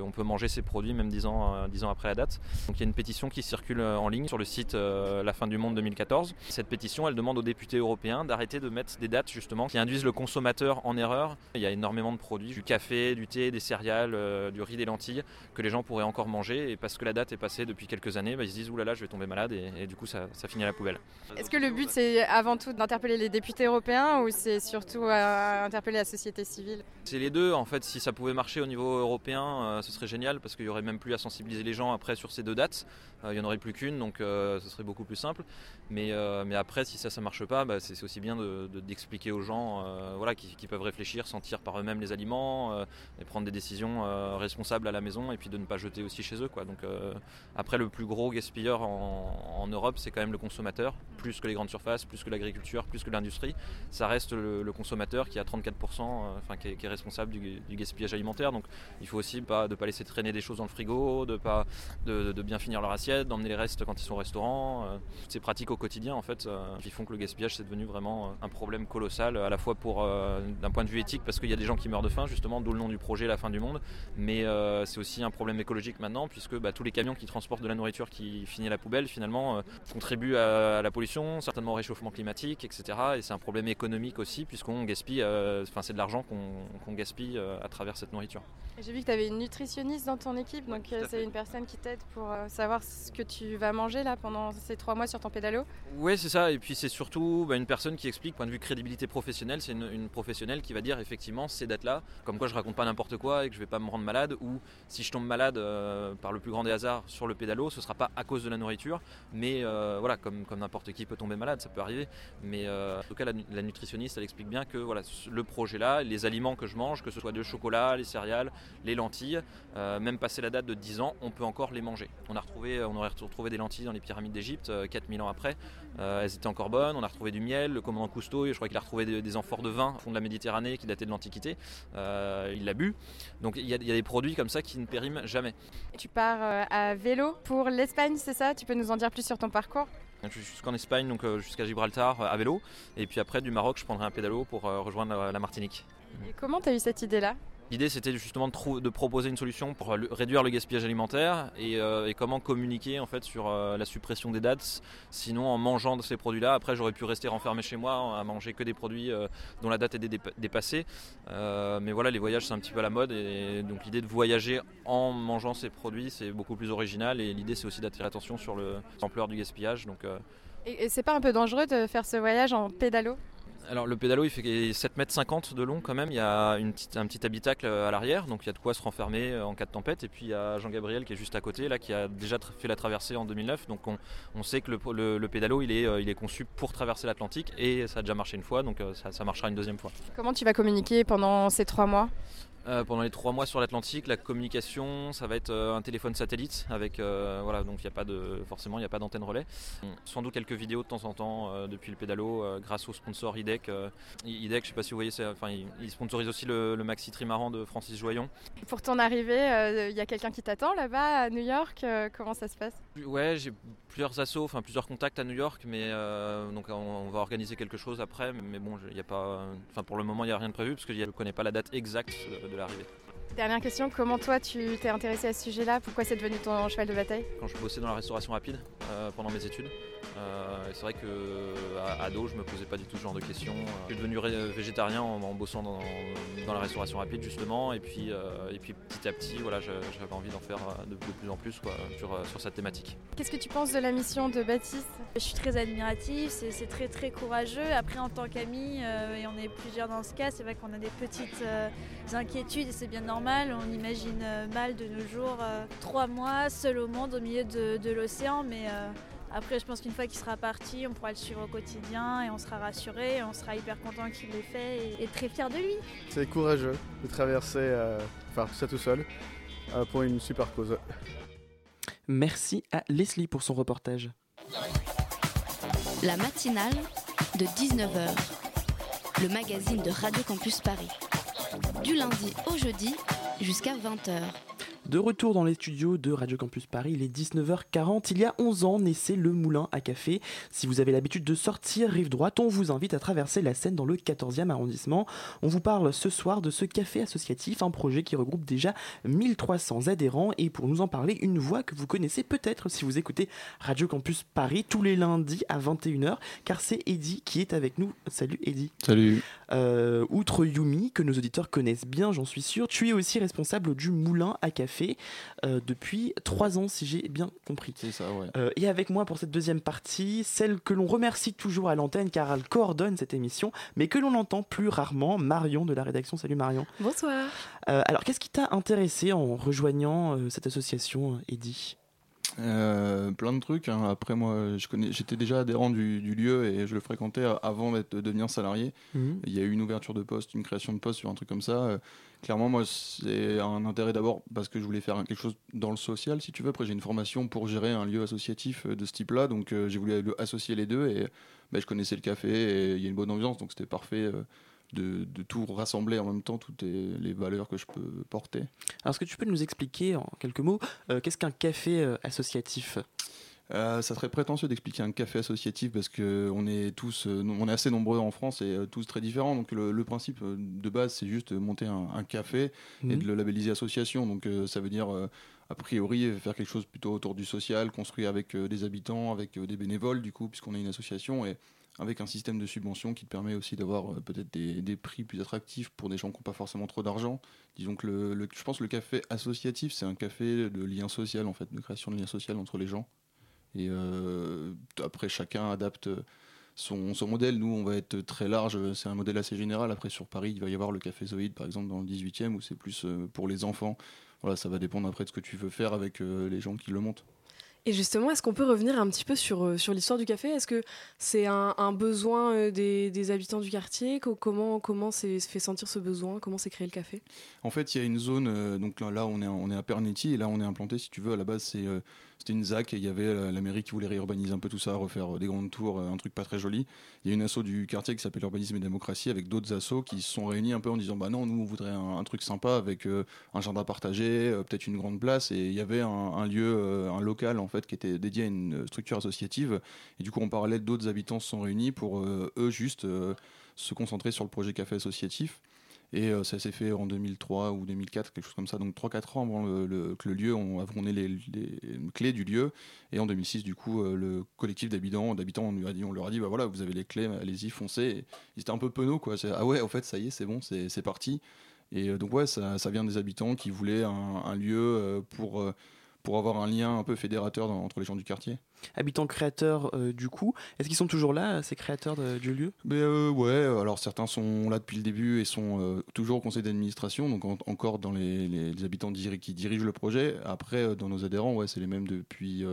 qu'on peut manger ces produits même 10 ans, euh, 10 ans après la date. Donc il y a une pétition qui circule euh, en ligne sur le site euh, La fin du monde 2014. Cette pétition, elle demande aux députés européens d'arrêter de mettre des dates justement qui induisent le consommateur en erreur. Il y a énormément de produits, du café, du thé, des céréales, euh, du riz, des lentilles que les gens pourraient encore manger et parce que la date est passée depuis quelques années, bah, ils se disent oulala, je vais tomber malade et, et du coup ça, ça finit à la poubelle.
Est-ce que le but c'est avant tout d'interpeller les députés européens ou c'est surtout euh, interpeller la société civile?
C'est les deux, en fait, si ça pouvait marcher au niveau européen, euh, ce serait génial parce qu'il y aurait même plus à sensibiliser les gens après sur ces deux dates. Euh, il y en aurait plus qu'une, donc euh, ce serait beaucoup plus simple. Mais, euh, mais après, si ça, ça marche pas, bah, c'est aussi bien de- de- d'expliquer aux gens voilà, qui, peuvent réfléchir, sentir par eux-mêmes les aliments et prendre des décisions responsables à la maison et puis de ne pas jeter aussi chez eux. Donc, après, le plus gros gaspilleur en, Europe, c'est quand même le consommateur, plus que les grandes surfaces, plus que l'agriculture, plus que l'industrie. Ça reste le, consommateur qui a 34%, euh, enfin, qui, est, responsable du, gaspillage alimentaire. Donc, il faut aussi pas, de ne pas laisser traîner des choses dans le frigo, de, pas, de bien finir leur assiette, d'emmener les restes quand ils sont au restaurant. Euh, toutes ces pratiques au quotidien, en fait, euh, qui font que le gaspillage, c'est devenu vraiment euh, un problème colossal, à la fois pour euh, d'un point de vue éthique, parce qu'il y a des gens qui meurent de faim, justement, d'où le nom du projet La fin du monde. Mais euh, c'est aussi un problème écologique maintenant, puisque bah, tous les camions qui transportent de la nourriture qui finit à la poubelle, finalement, euh, contribuent à, la pollution, certainement au réchauffement climatique, etc. Et c'est un problème économique aussi, puisqu'on gaspille, euh, enfin, c'est de l'argent qu'on gaspille euh, à travers cette nourriture.
J'ai vu que tu avais une nutritionniste dans ton équipe, donc euh, c'est une personne qui t'aide pour euh, savoir ce que tu vas manger là pendant ces trois mois sur ton pédalo?
Oui, c'est ça. Et puis c'est surtout bah, une personne qui explique, point de vue crédibilité professionnelle, c'est une, professionnelle qui va dire effectivement ces dates-là, comme quoi je raconte pas n'importe quoi et que je vais pas me rendre malade, ou si je tombe malade euh, par le plus grand des hasards sur le pédalo, ce sera pas à cause de la nourriture, mais euh, voilà, comme, n'importe qui peut tomber malade, ça peut arriver. Mais euh, en tout cas, la, nu- la nutritionniste, elle explique bien que voilà, le projet-là, les aliments que je mange, que ce soit le chocolat, les céréales, les lentilles, même passé la date de 10 ans, on peut encore les manger. On a retrouvé, on aurait retrouvé des lentilles dans les pyramides d'Égypte euh, 4000 ans après. Euh, elles étaient encore bonnes. On a retrouvé du miel. Le commandant Cousteau, je crois qu'il a retrouvé des, des amphores de vin au fond de la Méditerranée qui dataient de l'Antiquité. Euh, il l'a bu. Donc il y, a, il y a des produits comme ça qui ne périment jamais.
Tu pars euh, à vélo pour l'Espagne, c'est ça? Tu peux nous en dire plus sur ton parcours?
Jusqu'en Espagne, donc euh, jusqu'à Gibraltar euh, à vélo. Et puis après, du Maroc, je prendrai un pédalo pour euh, rejoindre la- la Martinique.
Et comment tu as eu cette idée-là?
L'idée c'était justement de, proposer une solution pour réduire le gaspillage alimentaire et, euh, et comment communiquer en fait sur euh, la suppression des dates. Sinon, en mangeant de ces produits-là, après j'aurais pu rester renfermé chez moi à manger que des produits euh, dont la date est dé- dépassée. Mais voilà, les voyages c'est un petit peu à la mode et donc l'idée de voyager en mangeant ces produits c'est beaucoup plus original et l'idée c'est aussi d'attirer l'attention sur le- l'ampleur du gaspillage. Donc,
et c'est pas un peu dangereux de faire ce voyage en pédalo?
Alors le pédalo il fait 7,50 mètres de long quand même, il y a un petit habitacle à l'arrière, donc il y a de quoi se renfermer euh, en cas de tempête. Et puis il y a Jean-Gabriel qui est juste à côté, là, qui a déjà fait la traversée en 2009. Donc on, sait que le, pédalo il est, euh, il est conçu pour traverser l'Atlantique et ça a déjà marché une fois, donc euh, ça, ça marchera une deuxième fois.
Comment tu vas communiquer pendant ces trois mois?
Euh, pendant les trois mois sur l'Atlantique, la communication, ça va être euh, un téléphone satellite avec euh, voilà donc il y a pas de forcément il n'y a pas d'antenne relais. Sans doute quelques vidéos de temps en temps euh, depuis le pédalo grâce au sponsor IDEC. IDEC, je sais pas si vous voyez, enfin il, sponsorise aussi le, maxi trimaran de Francis Joyon.
Pour ton arrivée, il y a quelqu'un qui t'attend là-bas à New York Comment ça se passe?
Ouais, j'ai plusieurs assos, enfin plusieurs contacts à New York, mais euh, donc on, va organiser quelque chose après. Mais bon, a pas, enfin pour le moment il n'y a rien de prévu parce que je ne connais pas la date exacte de l'arrivée.
Dernière question, comment toi tu t'es intéressé à ce sujet-là? Pourquoi c'est devenu ton cheval de bataille?
Quand je bossais dans la restauration rapide euh, pendant mes études, euh, c'est vrai que à ado je me posais pas du tout ce genre de questions. Je suis devenu végétarien en, en bossant dans, dans la restauration rapide justement, et puis euh, et puis petit à petit voilà j'avais envie d'en faire euh, de, de plus en plus quoi, sur, euh, sur cette thématique.
Qu'est-ce que tu penses de la mission de Baptiste?
Je suis très admirative, c'est c'est très très courageux. Après, en tant qu'ami, euh, et on est plusieurs dans ce cas, c'est vrai qu'on a des petites euh, inquiétudes et c'est bien normal. On imagine euh, mal de nos jours euh, trois mois seul au monde au milieu de, de l'océan, mais euh, après, je pense qu'une fois qu'il sera parti, on pourra le suivre au quotidien et on sera rassuré, et on sera hyper content qu'il l'ait fait et, et très fier de lui.
C'est courageux de traverser, euh, tout ça tout seul euh, pour une super cause.
Merci à Leslie pour son reportage.
La matinale de 19h, le magazine de Radio Campus Paris. du lundi au jeudi jusqu'à 20h.
De retour dans les studios de Radio Campus Paris, il est 19h40. Il y a 11 ans naissait le Moulin à Café. Si vous avez l'habitude de sortir rive droite, on vous invite à traverser la Seine dans le 14e arrondissement. On vous parle ce soir de ce café associatif, un projet qui regroupe déjà 1300 adhérents. Et pour nous en parler, une voix que vous connaissez peut-être si vous écoutez Radio Campus Paris tous les lundis à 21h, car c'est Eddy qui est avec nous. Salut Eddy.
Salut.
Euh, outre Yumi, que nos auditeurs connaissent bien, j'en suis sûr, tu es aussi responsable du Moulin à Café euh, depuis trois ans, si j'ai bien compris.
C'est ça, ouais.
Euh, et avec moi pour cette deuxième partie, celle que l'on remercie toujours à l'antenne car elle coordonne cette émission, mais que l'on entend plus rarement, Marion de la rédaction. Salut Marion.
Bonsoir.
Euh, alors, qu'est-ce qui t'a intéressé en rejoignant euh, cette association, Eddy?
Euh, plein de trucs. hein. Après, moi, je connais, j'étais déjà adhérent du, du lieu et je le fréquentais avant de devenir salarié.
Mhm.
Il y a eu une ouverture de poste, une création de poste sur un truc comme ça. Euh, clairement, moi, c'est un intérêt d'abord parce que je voulais faire quelque chose dans le social, si tu veux. Après, j'ai une formation pour gérer un lieu associatif euh, de ce type-là, donc euh, j'ai voulu associer les deux et bah, je connaissais le café et il y a une bonne ambiance, donc c'était parfait. De, de tout rassembler en même temps, toutes les, les valeurs que je peux porter.
Alors, est-ce que tu peux nous expliquer en quelques mots euh, qu'est-ce qu'un café euh, associatif?
Euh, ça serait prétentieux d'expliquer un café associatif parce que on est tous, on est assez nombreux en France et tous très différents. Donc le, le principe de base, c'est juste monter un, un café et
Mhm.
de le labelliser association. Donc euh, ça veut dire euh, a priori faire quelque chose plutôt autour du social, construit avec des habitants, avec des bénévoles du coup, puisqu'on est une association et avec un système de subvention qui te permet aussi d'avoir euh, peut-être des, prix plus attractifs pour des gens qui n'ont pas forcément trop d'argent. Disons que je pense que le café associatif, c'est un café de lien social en fait, de création de lien social entre les gens. Et euh, après, chacun adapte son, modèle. Nous, on va être très large. C'est un modèle assez général. Après, sur Paris, il va y avoir le Café Zoïde, par exemple, dans le 18e, où c'est plus euh, pour les enfants. Voilà, ça va dépendre après de ce que tu veux faire avec les gens qui le montent.
Et justement, est-ce qu'on peut revenir un petit peu sur, euh, sur l'histoire du café? Est-ce que c'est un, besoin euh, des, habitants du quartier? Co- Comment, comment s'est- se fait sentir ce besoin? Comment s'est créé le café?
En fait, il y a une zone, euh, donc là, on, est, on est à Pernetti, et là on est implanté, si tu veux, à la base c'est, c'était une ZAC, et il y avait euh, la mairie qui voulait réurbaniser un peu tout ça, refaire euh, des grandes tours, euh, un truc pas très joli. Il y a une asso du quartier qui s'appelle Urbanisme et Démocratie, avec d'autres assos qui se sont réunis un peu en disant, bah non, nous on voudrait un, truc sympa avec un jardin partagé, peut-être une grande place, et il y avait un, lieu, un local en fait, qui était dédié à une structure associative, et du coup en parallèle d'autres habitants se sont réunis pour eux juste se concentrer sur le projet café associatif. Et euh, ça s'est fait en 2003 ou 2004, quelque chose comme ça. Donc 3-4 ans avant le, le- que le lieu, on, ait les, les clés du lieu. Et en 2006, du coup, euh, le collectif d'habitants, d'habitants, on, a on leur a dit, bah voilà, vous avez les clés, allez-y, foncez. Ils étaient un peu penauds, quoi. Ah ouais, en fait, ça y est, c'est bon, c'est, parti. Et euh, donc ouais, ça, ça vient des habitants qui voulaient un, lieu pour, pour avoir un lien un peu fédérateur dans- entre les gens du quartier.
Habitants créateurs euh, du coup, est-ce qu'ils sont toujours là, ces créateurs de- du lieu?
Mais euh, ouais, alors certains sont là depuis le début et sont euh, toujours au conseil d'administration, donc en- encore dans les, les- les habitants diri- qui dirigent le projet. Après, dans nos adhérents, ouais, c'est les mêmes depuis.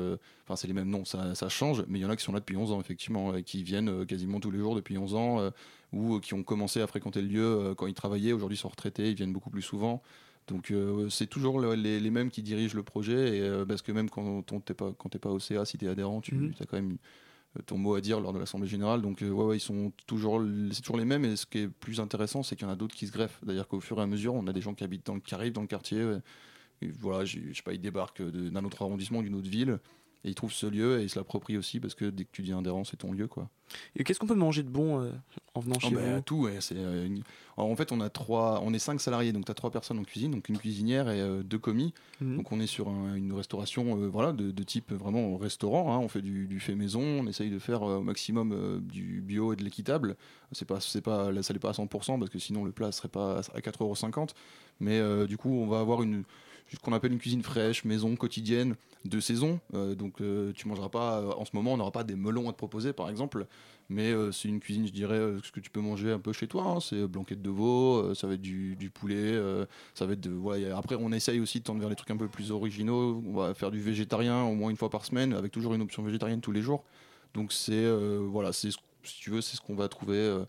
Enfin, c'est les mêmes, non, ça, ça change, mais il y en a qui sont là depuis 11 ans, effectivement, et qui viennent quasiment tous les jours depuis 11 ans, ou qui ont commencé à fréquenter le lieu quand ils travaillaient. Aujourd'hui, ils sont retraités, ils viennent beaucoup plus souvent. Donc euh, c'est toujours le- les, les mêmes qui dirigent le projet, et, euh, parce que même quand t'es pas, quand t'es pas au CA, si t'es adhérent, tu
Mhm.
as quand même euh, ton mot à dire lors de l'assemblée générale. Donc euh, ouais, ouais, ils sont toujours, c'est toujours les mêmes. Et ce qui est plus intéressant, c'est qu'il y en a d'autres qui se greffent. D'ailleurs qu'au fur et à mesure, on a des gens qui habitent dans, le- qui arrivent dans le quartier. ouais. Et voilà, je sais pas, ils débarquent d'un autre arrondissement, d'une autre ville, et ils trouvent ce lieu et ils se l'approprient aussi parce que dès que tu deviens adhérent, c'est ton lieu, quoi.
Et qu'est-ce qu'on peut manger de bon en venant
Ah
chez
bah,
vous
tout, ouais, c'est, euh, une- Alors, en fait, on a trois, on est cinq salariés, donc tu as trois personnes en cuisine, donc une cuisinière et euh, deux commis.
Mhm.
Donc on est sur un- une restauration, euh, voilà, de, de type vraiment restaurant. hein. On fait du, du fait maison, on essaye de faire euh, au maximum du bio et de l'équitable. C'est pas, c'est pas, là, ça n'est pas à 100% parce que sinon le plat serait pas à 4,50€. Mais du coup, on va avoir une ce qu'on appelle une cuisine fraîche, maison, quotidienne, de saison. Euh, donc euh, tu mangeras pas, euh, en ce moment, on n'aura pas des melons à te proposer par exemple, mais euh, c'est une cuisine, je dirais, ce que tu peux manger un peu chez toi. hein. C'est blanquette de veau, ça va être du, poulet, ça va être de. Voilà, après, on essaye aussi de tendre vers les trucs un peu plus originaux. On va faire du végétarien au moins une fois par semaine, avec toujours une option végétarienne tous les jours. Donc c'est voilà, c'est ce- si tu veux, c'est ce qu'on va trouver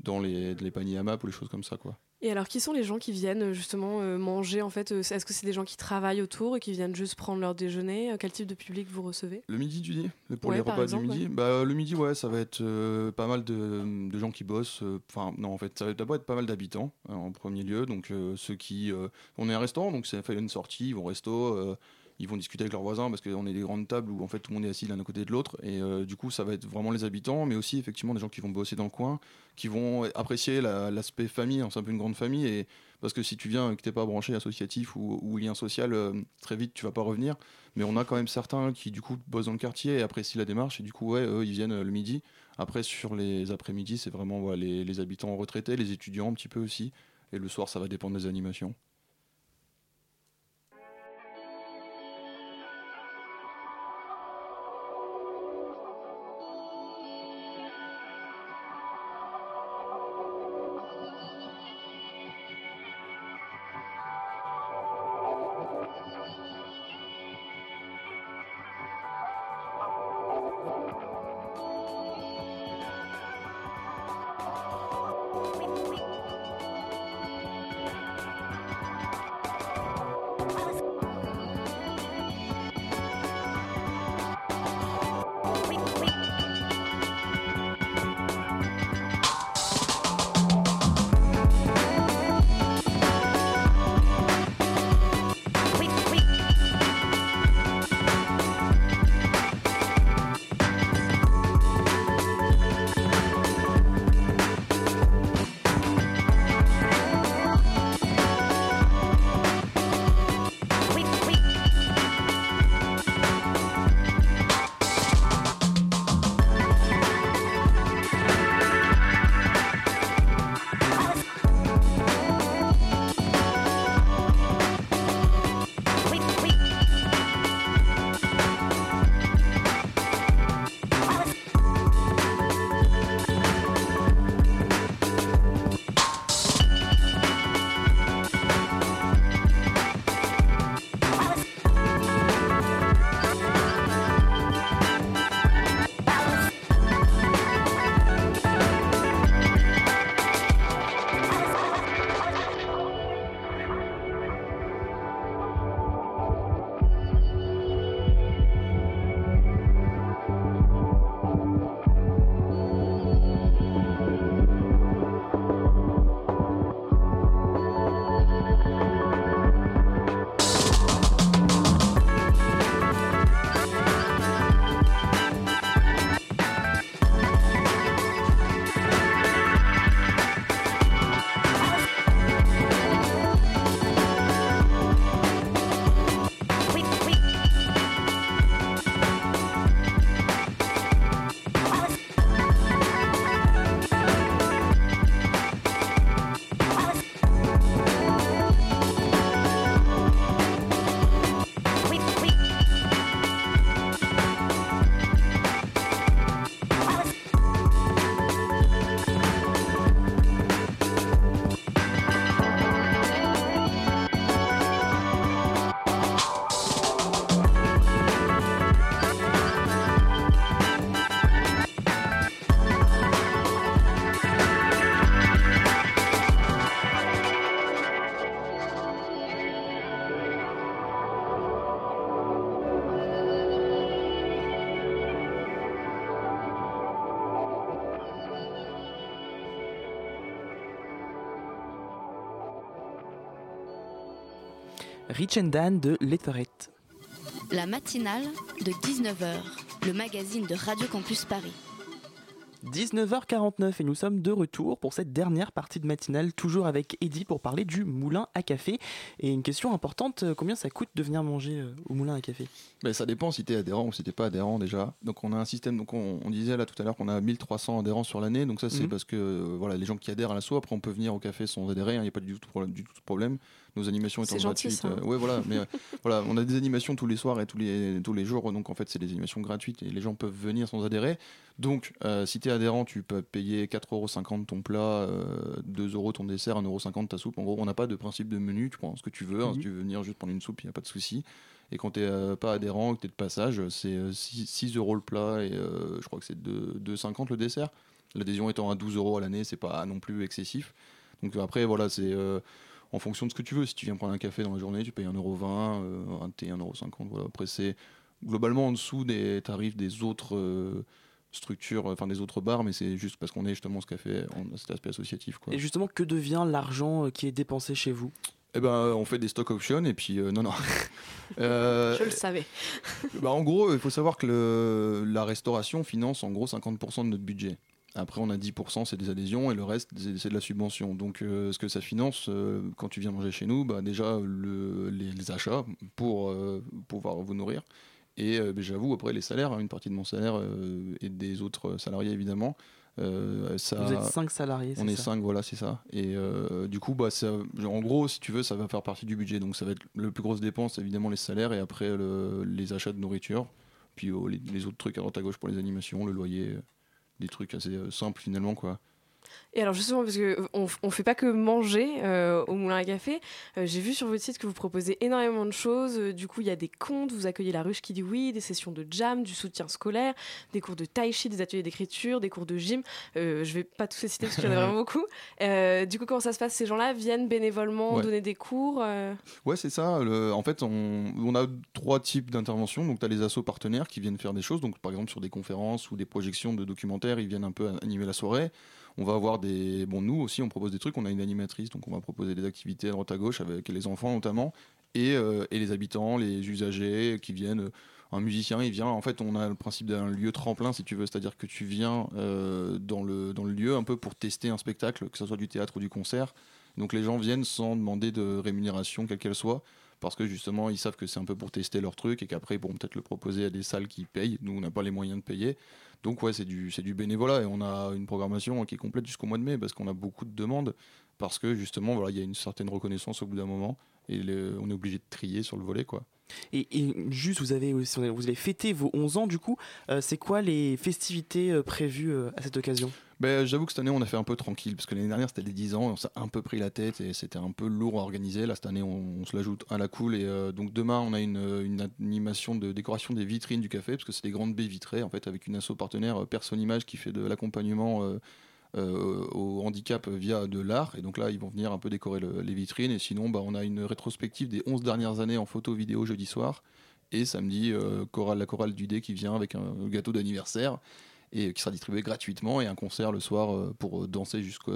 dans les, les paniers AMAP ou les choses comme ça, quoi.
Et alors, qui sont les gens qui viennent euh, justement euh, manger en fait euh, Est-ce que c'est des gens qui travaillent autour et qui viennent juste prendre leur déjeuner? Quel type de public vous recevez?
Le midi, tu dis? Pour
Ouais,
les repas
exemple,
du midi?
ouais.
bah, Le midi, ouais, ça va être euh, pas mal de, de gens qui bossent. Enfin, non, en fait, ça va d'abord être pas mal d'habitants en premier lieu. Donc, euh, ceux qui. euh, on est un restaurant, donc ça fait une sortie, ils vont au resto. Ils vont discuter avec leurs voisins parce qu'on est des grandes tables où en fait tout le monde est assis l'un à côté de l'autre. Et euh, du coup ça va être vraiment les habitants mais aussi effectivement des gens qui vont bosser dans le coin qui vont apprécier la- l'aspect famille hein, c'est un peu une grande famille et parce que si tu viens et que t'es pas branché associatif ou, lien social euh, très vite tu vas pas revenir. Mais on a quand même certains qui du coup bossent dans le quartier et apprécient la démarche et du coup ouais eux ils viennent euh, le midi. Après sur les après-midi c'est vraiment les habitants retraités les étudiants un petit peu aussi. Et le soir ça va dépendre des animations
Rich and Dan de Letterette.
La matinale de 19h, le magazine de Radio Campus Paris.
19h49 et nous sommes de retour pour cette dernière partie de matinale, toujours avec Eddy pour parler du moulin à café. Et une question importante, euh, combien ça coûte de venir manger euh, au moulin à café?
Ben, ça dépend si tu es adhérent ou si t'es pas adhérent déjà. Donc on a un système, donc on, on disait là tout à l'heure qu'on a 1300 adhérents sur l'année. Donc ça c'est
Mhm.
parce que euh, voilà, les gens qui adhèrent à l'asso, après on peut venir au café sans adhérer, il n'y a pas du tout, du tout de problème. Nos animations étant gratuites.
hein.
euh, ouais voilà, mais euh, voilà, on a des animations tous les soirs et tous les, tous les jours. Donc en fait c'est des animations gratuites et les gens peuvent venir sans adhérer. Donc euh, si tu es adhérent, tu peux payer 4,50€ ton plat, euh, 2€ euros ton dessert, 1,50€ ta soupe. En gros, on n'a pas de principe de menu, tu prends ce que tu veux. hein.
Mhm.
si tu veux venir juste prendre une soupe, il n'y a pas de souci. Et quand tu n'es pas adhérent, que tu es de passage, c'est euh, 6, 6 euros le plat et je crois que c'est 2 2,50 le dessert. L'adhésion étant à 12 euros à l'année, c'est pas non plus excessif. Donc après, voilà, c'est euh, en fonction de ce que tu veux. Si tu viens prendre un café dans la journée, tu payes 1,20€, euh, un thé 1,50€. Voilà. Après, c'est globalement en dessous des tarifs des autres euh, structures, enfin des autres bars, mais c'est juste parce qu'on est justement ce café, on a cet aspect associatif. Quoi.
Et justement, que devient l'argent euh, qui est dépensé chez vous?
Eh ben, on fait des stock options et puis euh, non, non. Euh,
Je le savais.
bah, en gros, il faut savoir que le- la restauration finance en gros 50% de notre budget. Après, on a 10%, c'est des adhésions, et le reste, c'est de la subvention. Donc, euh, ce que ça finance, euh, quand tu viens manger chez nous, bah, déjà le- les, les achats pour euh, pouvoir vous nourrir. Et bah, j'avoue, après, les salaires, hein, une partie de mon salaire et des autres salariés, évidemment. ça,
Vous êtes cinq salariés,
On
c'est
est
ça
5, voilà, c'est ça. Et du coup, bah, ça- en gros, si tu veux, ça va faire partie du budget. Donc, ça va être le plus grosse dépense, évidemment, les salaires, et après, le- les achats de nourriture. Puis oh, les, les autres trucs à droite à gauche pour les animations, le loyer, des trucs assez euh, simples finalement, quoi.
Et alors justement, parce qu'on on fait pas que manger euh, au Moulin à Café, euh, j'ai vu sur votre site que vous proposez énormément de choses. Euh, Du coup, il y a des contes, vous accueillez la ruche qui dit oui, des sessions de jam, du soutien scolaire, des cours de tai chi, des ateliers d'écriture, des cours de gym. Euh, je vais pas tous les citer parce qu'il y en a vraiment beaucoup. Euh, du coup, comment ça se passe? Ces gens-là viennent bénévolement
Ouais.
donner des cours euh,
Ouais, c'est ça. le- en fait, on, on a trois types d'interventions. Donc, tu as les assos partenaires qui viennent faire des choses. Donc, par exemple, sur des conférences ou des projections de documentaires, ils viennent un peu animer la soirée. On va avoir Bon, nous aussi, on propose des trucs. On a une animatrice, donc on va proposer des activités à droite à gauche avec les enfants notamment. Et, euh, et les habitants, les usagers qui viennent. Un musicien, il vient. En fait, on a le principe d'un lieu tremplin, si tu veux. C'est-à-dire que tu viens euh, dans, le, dans le lieu un peu pour tester un spectacle, que ce soit du théâtre ou du concert. Donc les gens viennent sans demander de rémunération, quelle qu'elle soit, parce que justement, ils savent que c'est un peu pour tester leur truc et qu'après, ils pourront peut-être le proposer à des salles qui payent. Nous, on n'a pas les moyens de payer. Donc ouais, c'est du, du bénévolat et on a une programmation qui est complète jusqu'au mois de mai parce qu'on a beaucoup de demandes, parce que justement, voilà, il y a une certaine reconnaissance au bout d'un moment et on est obligé de trier sur le volet, quoi.
Et, juste, vous avez, vous avez fêté vos 11 ans, du coup, euh, c'est quoi les festivités euh, prévues euh, à cette occasion?
Ben, j'avoue que cette année, on a fait un peu tranquille, parce que l'année dernière, c'était les 10 ans, on s'est un peu pris la tête et c'était un peu lourd à organiser. Là, cette année, on, se l'ajoute à la cool. Et euh, donc, demain, on a une, animation de décoration des vitrines du café, parce que c'est des grandes baies vitrées, en fait, avec une asso partenaire, euh, Personne Image, qui fait de l'accompagnement euh, au handicap via de l'art. Et donc là, ils vont venir un peu décorer le- les vitrines. Et sinon, bah, on a une rétrospective des 11 dernières années en photo vidéo jeudi soir. Et samedi, chorale, la chorale du dé qui vient avec un gâteau d'anniversaire et qui sera distribué gratuitement et un concert le soir euh, pour euh, danser jusqu'à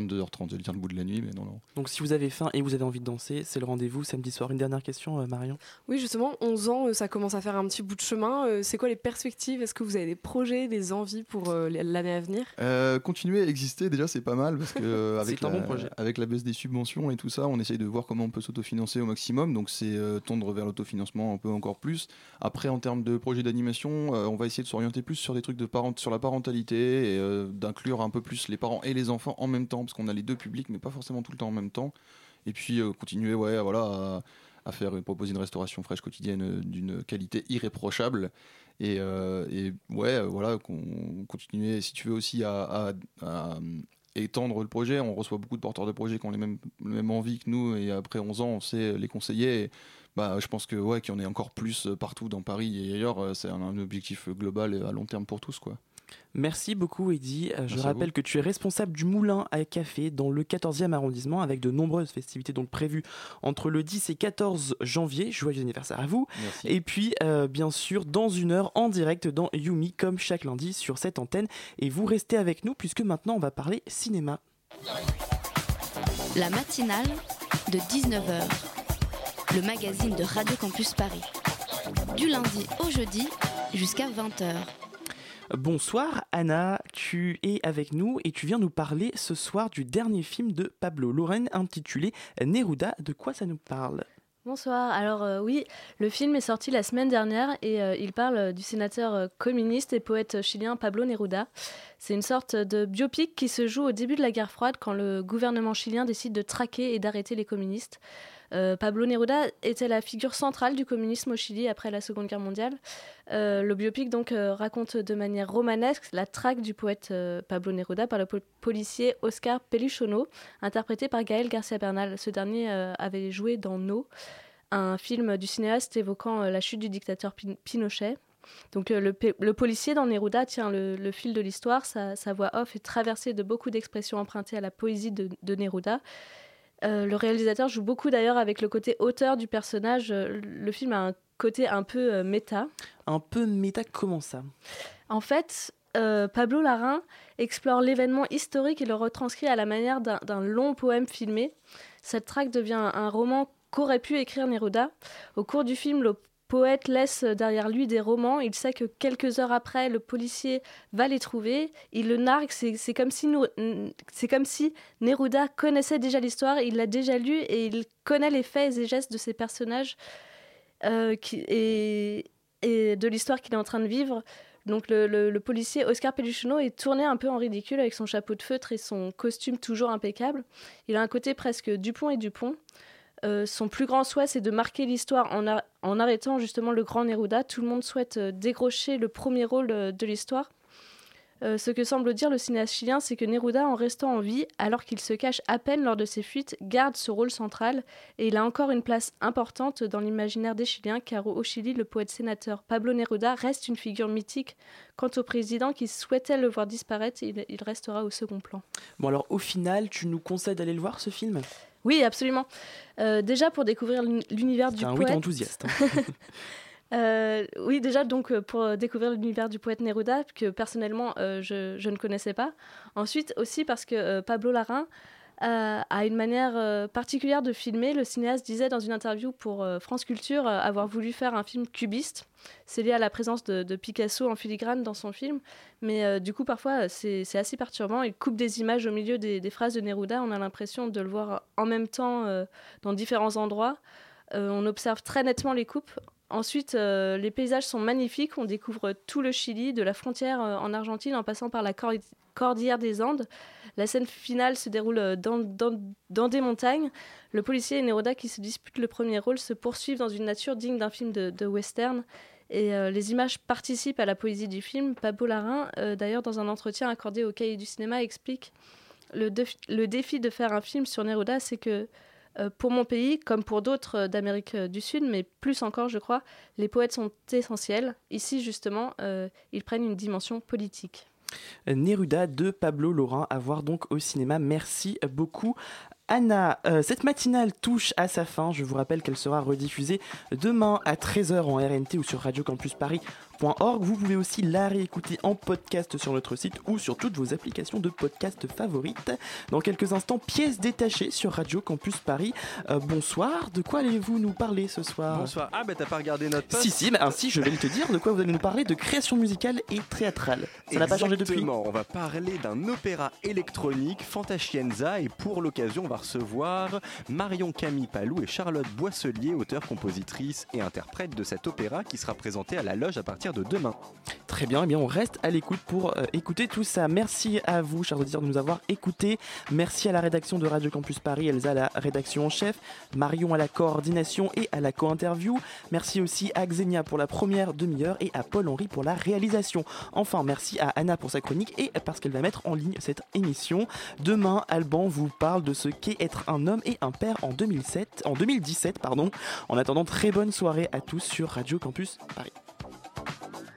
22h30. J'allais dire le bout de la nuit, mais non, non.
Donc, si vous avez faim et vous avez envie de danser, c'est le rendez-vous samedi soir. Une dernière question, euh, Marion
Oui, justement, 11 ans, euh, ça commence à faire un petit bout de chemin. Euh, C'est quoi les perspectives? Est-ce que vous avez des projets, des envies pour euh, l'année à venir?
Euh, continuer à exister, déjà, c'est pas mal parce que euh, avec, la,
bon projet.
avec la baisse des subventions et tout ça, on essaye de voir comment on peut s'autofinancer au maximum. Donc, c'est euh, tendre vers l'autofinancement un peu encore plus. Après, en termes de projet d'animation, euh, on va essayer de s'orienter plus sur des trucs de parent sur la parentalité et euh, d'inclure un peu plus les parents et les enfants en même temps parce qu'on a les deux publics, mais pas forcément tout le temps en même temps. Et puis, euh, continuer, voilà. à- faire et proposer une restauration fraîche quotidienne euh, d'une qualité irréprochable et, euh, euh, voilà continuer si tu veux aussi à, euh, étendre le projet on reçoit beaucoup de porteurs de projets qui ont les mêmes, envies que nous et après 11 ans on sait les conseiller bah, je pense que ouais qu'il y en ait encore plus euh, partout dans Paris et ailleurs euh, c'est un, objectif global et à long terme pour tous
Merci beaucoup, Eddy. Euh, je
Merci
rappelle que tu es responsable du Moulin à Café dans le 14e arrondissement avec de nombreuses festivités donc prévues entre le 10 et 14 janvier. Joyeux anniversaire à vous.
Merci.
Et puis, euh, bien sûr, dans une heure en direct dans Yumi, comme chaque lundi sur cette antenne. Et vous restez avec nous puisque maintenant on va parler cinéma.
La matinale de 19h, le magazine de Radio Campus Paris. Du lundi au jeudi jusqu'à 20h.
Bonsoir Anna, tu es avec nous et tu viens nous parler ce soir du dernier film de Pablo Lorraine intitulé Neruda. De quoi ça nous parle?
Bonsoir. Alors euh, oui, le film est sorti la semaine dernière et euh, il parle euh, du sénateur communiste et poète chilien Pablo Neruda. C'est une sorte de biopic qui se joue au début de la guerre froide quand le gouvernement chilien décide de traquer et d'arrêter les communistes. Euh, Pablo Neruda était la figure centrale du communisme au Chili après la Seconde Guerre mondiale. Euh, le biopic donc euh, raconte de manière romanesque la traque du poète Pablo Neruda par le po- policier Oscar Peluchono, interprété par Gaël Garcia Bernal. Ce dernier avait joué dans No, un film du cinéaste évoquant la chute du dictateur Pin- Pinochet. Donc le, policier dans Neruda tient le, fil de l'histoire, sa, voix off est traversée de beaucoup d'expressions empruntées à la poésie de Neruda. Euh, le réalisateur joue beaucoup d'ailleurs avec le côté auteur du personnage. Le film a un côté un peu euh, méta.
Un peu méta, comment ça?
En fait, euh, Pablo Larrain explore l'événement historique et le retranscrit à la manière d'un long poème filmé. Cette traque devient un roman qu'aurait pu écrire Neruda. Au cours du film, le poète laisse derrière lui des romans. Il sait que quelques heures après, le policier va les trouver. Il le nargue. C'est comme, si Neruda connaissait déjà l'histoire. Il l'a déjà lu et il connaît les faits et gestes de ces personnages euh, et, de l'histoire qu'il est en train de vivre. Donc le, policier Oscar Pellucino est tourné un peu en ridicule avec son chapeau de feutre et son costume toujours impeccable. Il a un côté presque Dupont et Dupont. Euh, son plus grand souhait, c'est de marquer l'histoire en, arrêtant justement le grand Neruda. Tout le monde souhaite euh, décrocher le premier rôle euh, de l'histoire. ce que semble dire le cinéaste chilien, c'est que Neruda, en restant en vie, alors qu'il se cache à peine lors de ses fuites, garde ce rôle central et il a encore une place importante dans l'imaginaire des Chiliens, car au Chili, le poète-sénateur Pablo Neruda reste une figure mythique. Quant au président qui souhaitait le voir disparaître, il, il restera au second plan.
Bon alors au final, tu nous conseilles d'aller le voir ce film?
Oui, absolument. Euh, déjà pour découvrir l'univers du
un
poète.
Oui, enthousiaste. Hein.
euh, oui, déjà donc euh, pour découvrir l'univers du poète Neruda que personnellement euh, je, je, ne connaissais pas. Ensuite aussi parce que Pablo Larrain euh, a une manière particulière de filmer. Le cinéaste disait dans une interview pour France Culture avoir voulu faire un film cubiste. C'est lié à la présence de, Picasso en filigrane dans son film, mais du coup parfois c'est assez perturbant. Il coupe des images au milieu des, phrases de Neruda. On a l'impression de le voir en même temps dans différents endroits. on observe très nettement les coupes. Ensuite, euh, les paysages sont magnifiques. On découvre tout le Chili, de la frontière euh, en Argentine en passant par la cor cordillère des Andes. La scène finale se déroule euh, dans, des montagnes. Le policier et Neruda, qui se disputent le premier rôle, se poursuivent dans une nature digne d'un film de, western. Et euh, les images participent à la poésie du film. Pablo Larrain, euh, d'ailleurs, dans un entretien accordé au Cahier du cinéma, explique le, défi de faire un film sur Neruda, c'est que pour mon pays, comme pour d'autres d'Amérique du Sud, mais plus encore, je crois, les poètes sont essentiels. Ici, justement, ils prennent une dimension politique.
Neruda de Pablo Laurin à voir donc au cinéma. Merci beaucoup Anna, euh, cette matinale touche à sa fin. Je vous rappelle qu'elle sera rediffusée demain à 13h en RNT ou sur Vous pouvez aussi la réécouter en podcast sur notre site ou sur toutes vos applications de podcast favorites. Dans quelques instants, pièces détachées sur Radio Campus Paris. Euh, bonsoir, de quoi allez-vous nous parler ce soir?
Bonsoir. Ah, bah t'as pas regardé notre post
Si, si, mais ainsi je vais te dire de quoi vous allez nous parler de création musicale et théâtrale. Ça n'a pas changé depuis?
On va parler d'un opéra électronique, Fantascienza, et pour l'occasion, on va recevoir Marion Camille Palou et Charlotte Boisselier, auteur-compositrice et interprète de cet opéra qui sera présenté à la loge à partir de demain.
Très bien, eh bien on reste à l'écoute pour euh, écouter tout ça. Merci à vous, chers auditeurs, de nous avoir écoutés. Merci à la rédaction de Radio Campus Paris, Elsa la rédaction en chef, Marion à la coordination et à la co-interview. Merci aussi à Xenia pour la première demi-heure et à Paul-Henri pour la réalisation. Enfin, merci à Anna pour sa chronique et parce qu'elle va mettre en ligne cette émission. Demain, Alban vous parle de ce qu'est être un homme et un père en 2007, en 2017 pardon. En attendant, très bonne soirée à tous sur Radio Campus Paris. Thank you.